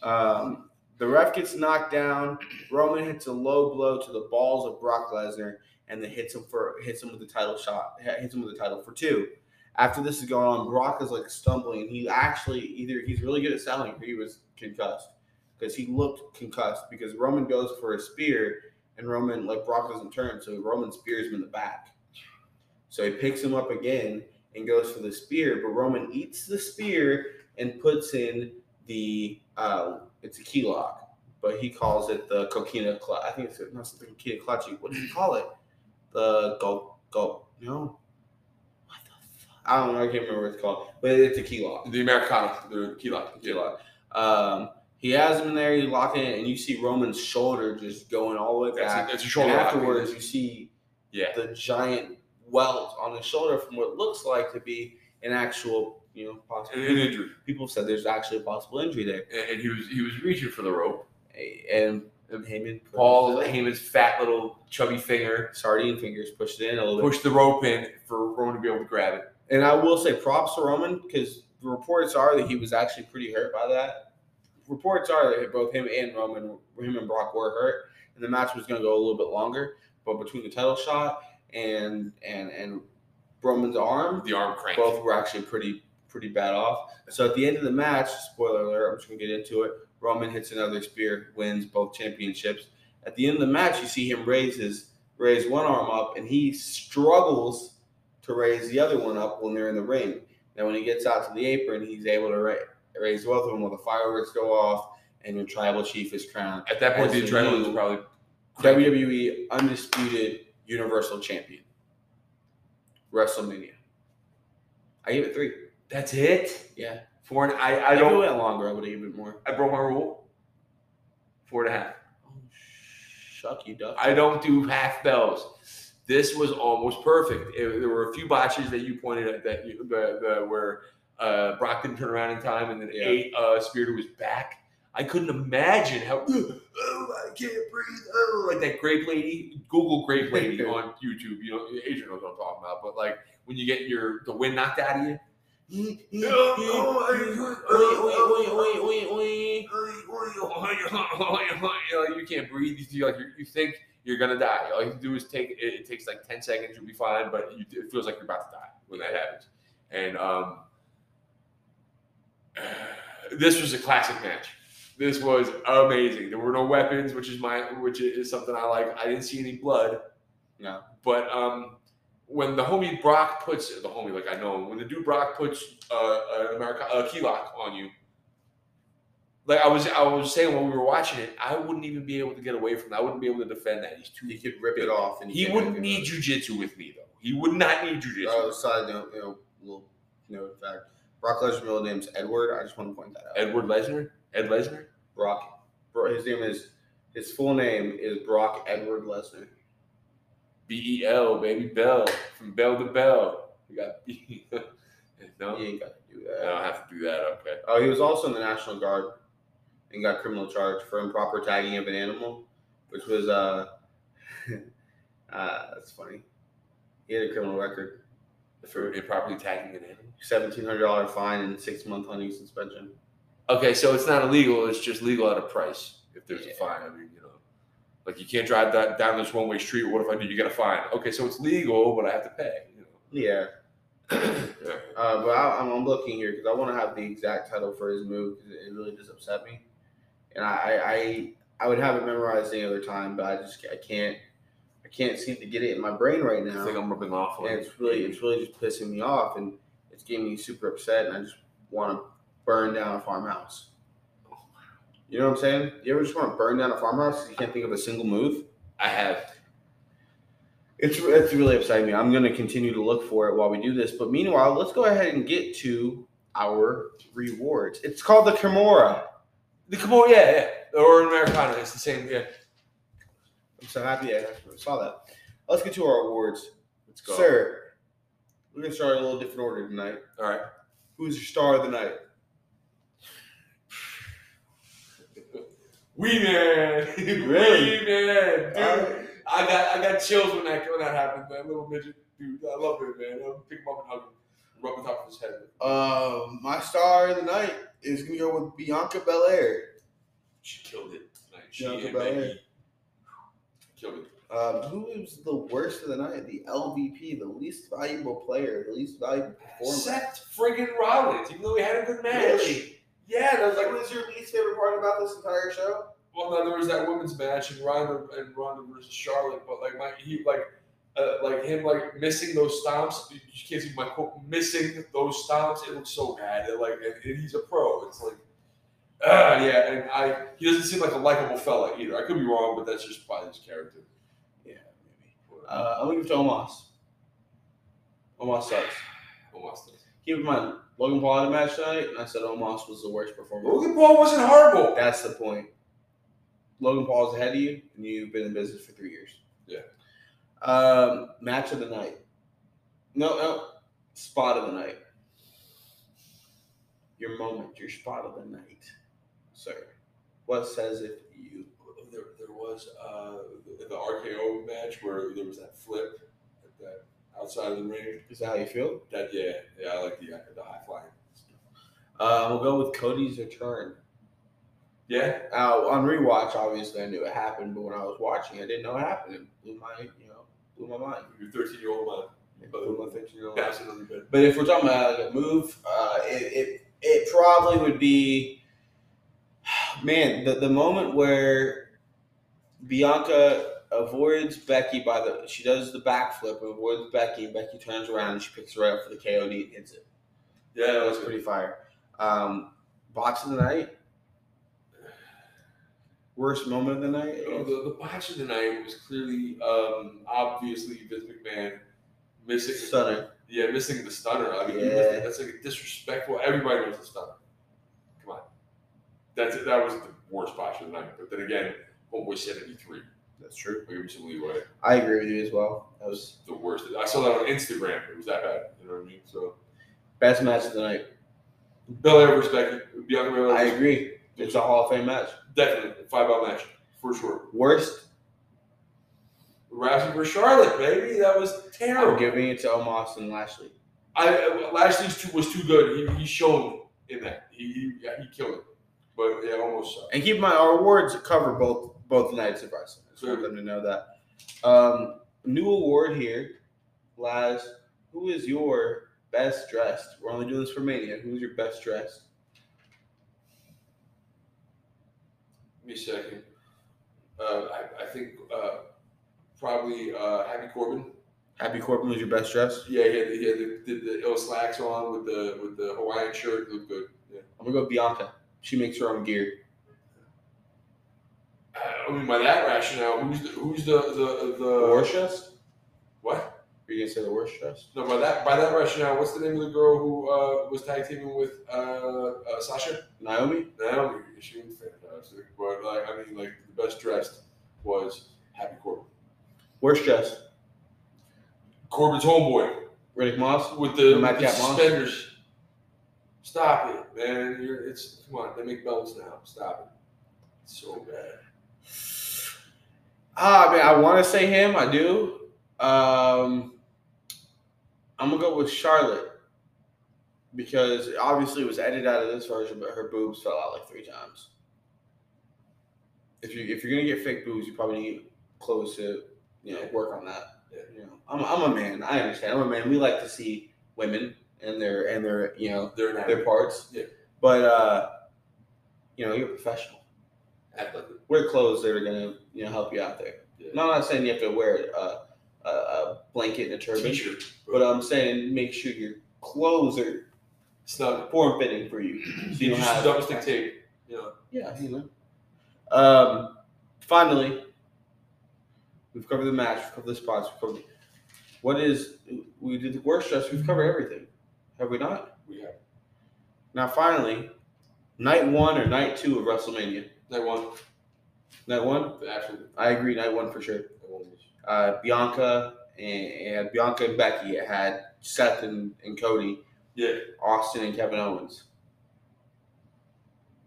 Um, the ref gets knocked down. Roman hits a low blow to the balls of Brock Lesnar, and then hits him for hits him with the title shot. Hits him with the title for two. After this is going on, Brock is like stumbling. He actually either he's really good at selling, or he was concussed because he looked concussed because Roman goes for a spear and Roman like Brock doesn't turn, so Roman spears him in the back. So he picks him up again and goes for the spear, but Roman eats the spear and puts in the uh, it's a key lock, but he calls it the coquina clutch. I think it's not something coquina clutchy. What does he call it? The go go no. The? I don't know. I can't remember what it's called, but it's a key lock. The Americana, the key lock. Key lock. Um, he has him in there. He's locking it, and you see Roman's shoulder just going all the way That's back. a, that's a shoulder and lock. afterwards, you see Yeah. the giant welt on his shoulder from what looks like to be an actual, you you know, possible. An injury, People said there's actually a possible injury there. and, and he was he was reaching for the rope. And Heyman, Paul Heyman's fat little chubby finger sardine fingers pushed it in a little bit. pushed the rope in for Roman to be able to grab it. And I will say props to Roman because the reports are that he was actually pretty hurt by that. Reports are that both him and Roman, him and Brock were hurt, and the match was going to go a little bit longer. But between the title shot and and and Roman's arm, The arm crank. both were actually pretty pretty bad off. So at the end of the match, spoiler alert, I'm just gonna get into it. Roman hits another spear, wins both championships. At the end of the match, you see him raise his raise one arm up, and he struggles to raise the other one up when they're in the ring. Now when he gets out to the apron, he's able to ra- raise both of them while the fireworks go off, and your tribal chief is crowned. At that point, the adrenaline was probably WWE undisputed Universal Champion. WrestleMania. I give it three. That's it. Yeah. Four and I I If it don't went longer, I would have given it more. I broke my rule. Four and a half. Oh, shuck you, duck. I don't do half bells. This was almost perfect. It- there were a few botches that you pointed at that you, the, the where uh, Brock didn't turn around in time, and then Yeah. eight uh, Spirit was back. I couldn't imagine how. Oh, I can't breathe. Oh, like that grape lady. Google grape lady on YouTube. You know, Adrian knows what I'm talking about. But like when you get your the wind knocked out of you. you can't breathe. You like you think you're gonna die. All you do is take it, it takes like ten seconds, you'll be fine, but you, it feels like you're about to die when that happens. And um, this was a classic match. This was amazing. There were no weapons, which is my which is something I like. I didn't see any blood, No. but um, when the homie Brock puts the homie like I know him, when the dude Brock puts uh, an America a key lock on you, like I was I was saying when we were watching it, I wouldn't even be able to get away from that. I wouldn't be able to defend that. He's too. He could rip it off. And He could wouldn't need jujitsu with me though. He would not need jujitsu. Oh, side note, you know, little note fact. Brock Lesnar's middle name's Edward. I just want to point that out. Edward Lesnar, Ed Lesnar. Brock. Bro, his name is his full name is Brock Edward Lesnar. B E L baby Bell from Bell to Bell. We got B. no, You ain't got to do that. I don't have to do that. Okay. Oh, he was also in the National Guard and got criminal charge for improper tagging of an animal, which was uh, uh that's funny. He had a criminal record For improperly tagging an animal. seventeen hundred dollar fine and six month hunting suspension. Okay, so it's not illegal. It's just legal at a price. If there's Yeah. a fine, I mean, you know, like you can't drive that down this one way street. What if I do? You get a fine. Okay, so it's legal, but I have to pay. You Yeah, know. yeah. uh, but I, I'm, I'm looking here because I want to have the exact title for his move because it really just upset me, and I, I I would have it memorized any other time, but I just I can't I can't seem to get it in my brain right now. think I'm rubbing off and it's really it's really just pissing me off and it's getting me super upset and I just want to burn down a farmhouse. You know what I'm saying? You ever just want to burn down a farmhouse you can't think of a single move? I have. It's it's really upsetting me. I'm going to continue to look for it while we do this. But meanwhile, let's go ahead and get to our rewards. It's called the Kimura. The Kimura, yeah, yeah, or Americana. It's the same. Yeah. I'm so happy I saw that. Let's get to our awards. Let's go. Sir, we're going to start in a little different order tonight. All right. Who's your star of the night? Wee man. Really? Wee man. Dude. Alright. I got I got chills when that when that happened. That little midget dude. I love it, man. I'll pick him up and hug him. Rub the top of his head. Uh, my star of the night is gonna go with Bianca Belair. She killed it. Like, she Bianca Belair. Killed it. Um, who was the worst of the night? The LVP, the least valuable player, the least valuable performer. Seth friggin' Rollins, even though he had a good match. Really? Yeah, that was like What was your least favorite part about this entire show? well, no, there was that women's match and Ronda and Ronda versus Charlotte, but like my he like uh, like him like missing those stomps. You can't see my quote missing those stomps. It looks so bad. It, like and, and he's a pro. It's like. Uh, yeah, and I he doesn't seem like a likable fella either. I could be wrong, but that's just by his character. Yeah, maybe. Uh, I'm gonna give it to Omos. Omos sucks. Omos does. Keep in mind, Logan Paul had a match tonight, and I said Omos was the worst performer. Logan Paul wasn't horrible. That's the point. Logan Paul's ahead of you, and you've been in business for three years. Yeah. Um, match of the night. No, no. Spot of the night. your moment, your spot of the night, sir. What says it you? There, there was uh, the, the RKO match where there was that flip at that outside of the ring. Is that how you feel? That yeah, yeah, I like the the high flying. Uh, we'll go with Cody's return. Yeah, Uh, on rewatch, obviously I knew it happened, but when I was watching, I didn't know it happened. It blew my, you know, blew my mind. your 13 year old man It blew my thinking. You know, passing on the bed. But if we're talking about like a move, uh, it, it it probably would be, man, the the moment where Bianca avoids Becky by the she does the backflip and avoids Becky, and Becky turns around and she picks her up for the KOD and hits it. Yeah, That was pretty fire. Um, box of the night. Worst moment of the night. You know, the, the botch of the night was clearly, um, obviously, Vince McMahon missing. The stunner. Yeah, missing the stunner. I mean, Yeah. missed- that's like a disrespectful. Everybody knows the stunner. Come on, that's that was the worst botch of the night. But then again, Homeboy seventy three. That's true. Give him some leeway. I agree with you as well. That was The worst. I saw that on Instagram. It was that bad. You know what I mean? So best match of the night. Belair versus Becky. Bianca Belair. I agree. It's a Hall of Fame match. Definitely five out match for sure. Worst. Rousey for Charlotte, baby. That was terrible. I'm giving it to Omos and Lashley. I Lashley's too was too good. He he shone in that. He he, yeah, he killed it. But yeah, Omos. sucked. And keep in mind, our awards cover both both nights of wrestling. I just want them to know that. Um, new award here, Laz. Who is your best dressed? We're only doing this for Mania. Who's your best dressed? Me a second. Uh, I, I think uh, probably uh, Happy Corbin. Happy Corbin was your best dress. Yeah, he had, the, he had the, the, the ill slacks on with the with the Hawaiian shirt. Looked good. Yeah. I'm gonna go Bianca. She makes her own gear. Uh, I mean, by that rationale, who's the who's the the, the worst dressed? what? Are you gonna say the worst dressed? No, by that by that rationale, what's the name of the girl who uh, was tag teaming with uh, uh, Sasha? Naomi. Naomi. She was fantastic, but like I mean, like the best dressed was Happy Corbin. Worst dressed. Corbin's homeboy Riddick Moss. with the, with the Cat Moss? suspenders. Stop it, man! You're, it's come on. They make belts now. Stop it. It's so bad. Ah, man, I want to say him. I do. Um, I'm gonna go with Charlotte because obviously it was edited out of this version, but her boobs fell out like three times. If you if you're gonna get fake boobs, you probably need clothes to you know work on that. Yeah. You know, I'm I'm a man. I understand. I'm a man. We like to see women and their and their you know They're their parts. Yeah. But uh, you know, you're a professional. athletic. Wear clothes that are gonna you know help you out there. Yeah. No, I'm not saying you have to wear a, a, a blanket and a turban, T-shirt, but I'm saying make sure your clothes are snug. form fitting for you. So you don't have double stick tape. Know. Yeah, you know. Um, finally, we've covered the match, we've covered the spots, we've covered. What is we did the worst dress? We've covered everything, have we not? We have Now, finally, night one or night two of WrestleMania. night one. Night one, Absolutely. I agree. Night one for sure. Night one was- uh, Bianca and, and Bianca and Becky. It had Seth and, and Cody, Yeah. Austin and Kevin Owens,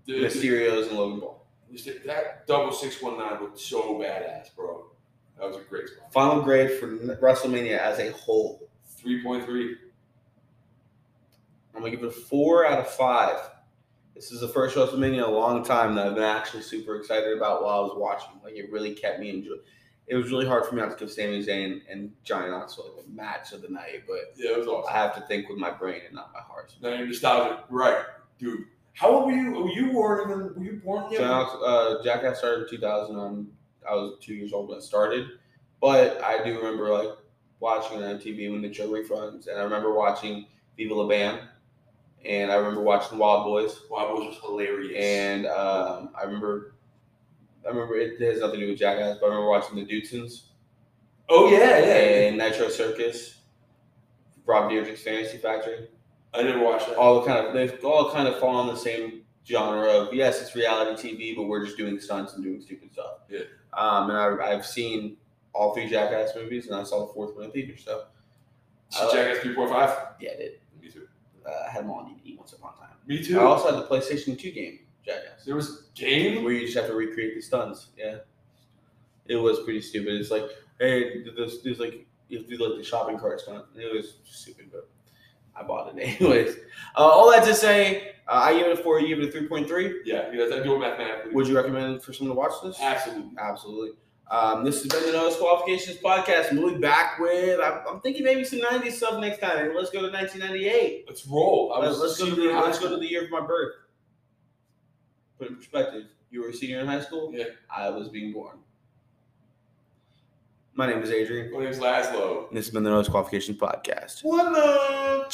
the- Mysterios and Logan Paul. That double six one nine looked so badass, bro. That was a great spot. Final grade for WrestleMania as a whole. Three point three. I'm gonna give it a four out of five. This is the first WrestleMania in a long time that I've been actually super excited about while I was watching. Like it really kept me enjoy. It was really hard for me not to give Sami Zayn and Johnny Knoxville like a match of the night, but Yeah, it was awesome. I have to think with my brain and not my heart. Now you're nostalgic, right, dude? How old were you? You weren't even. Were you born yet? John uh, Jackass started in 2000. Um, I was two years old when it started, but I do remember like watching it on TV when the show reruns, and I remember watching Viva La Bam, and I remember watching Wildboyz, Wild Boys was hilarious. and um, I remember, I remember it has nothing to do with Jackass, but I remember watching the Dudesons oh yeah, yeah. and Nitro Circus, Rob Dyrdek's Fantasy Factory. I never watched that. all the kind of they've all kind of fall in the same genre of yes, it's reality TV, but we're just doing stunts and doing stupid stuff. Yeah. Um, and I, I've seen all three Jackass movies, and I saw the fourth one in theaters. So So Jackass three point five. yeah, I did. Me too. uh, had them all on DVD once upon a time. Me too. I also had the PlayStation 2 game, there was game. where you just have to recreate the stunts. Yeah, it was pretty stupid. It's like, hey, this there's like you have to do like the shopping cart stunt. It was stupid, but I bought it anyways. Uh, all that to say, uh, I give it a four. You give it a three point three. Yeah, you know, I do it mathematically. Would you recommend for someone to watch this? Absolutely. Absolutely. Um, this has been the No Disqualifications Podcast. We'll be back with, I'm, I'm thinking maybe some 90s stuff next time. Let's go to 1998. Let's roll. I Let's, was let's go to the let's go to the year of my birth. Put in perspective. You were a senior in high school. Yeah. I was being born. My name is Adrian. My name's Laszlo. And this has been the No Disqualifications Podcast. What up?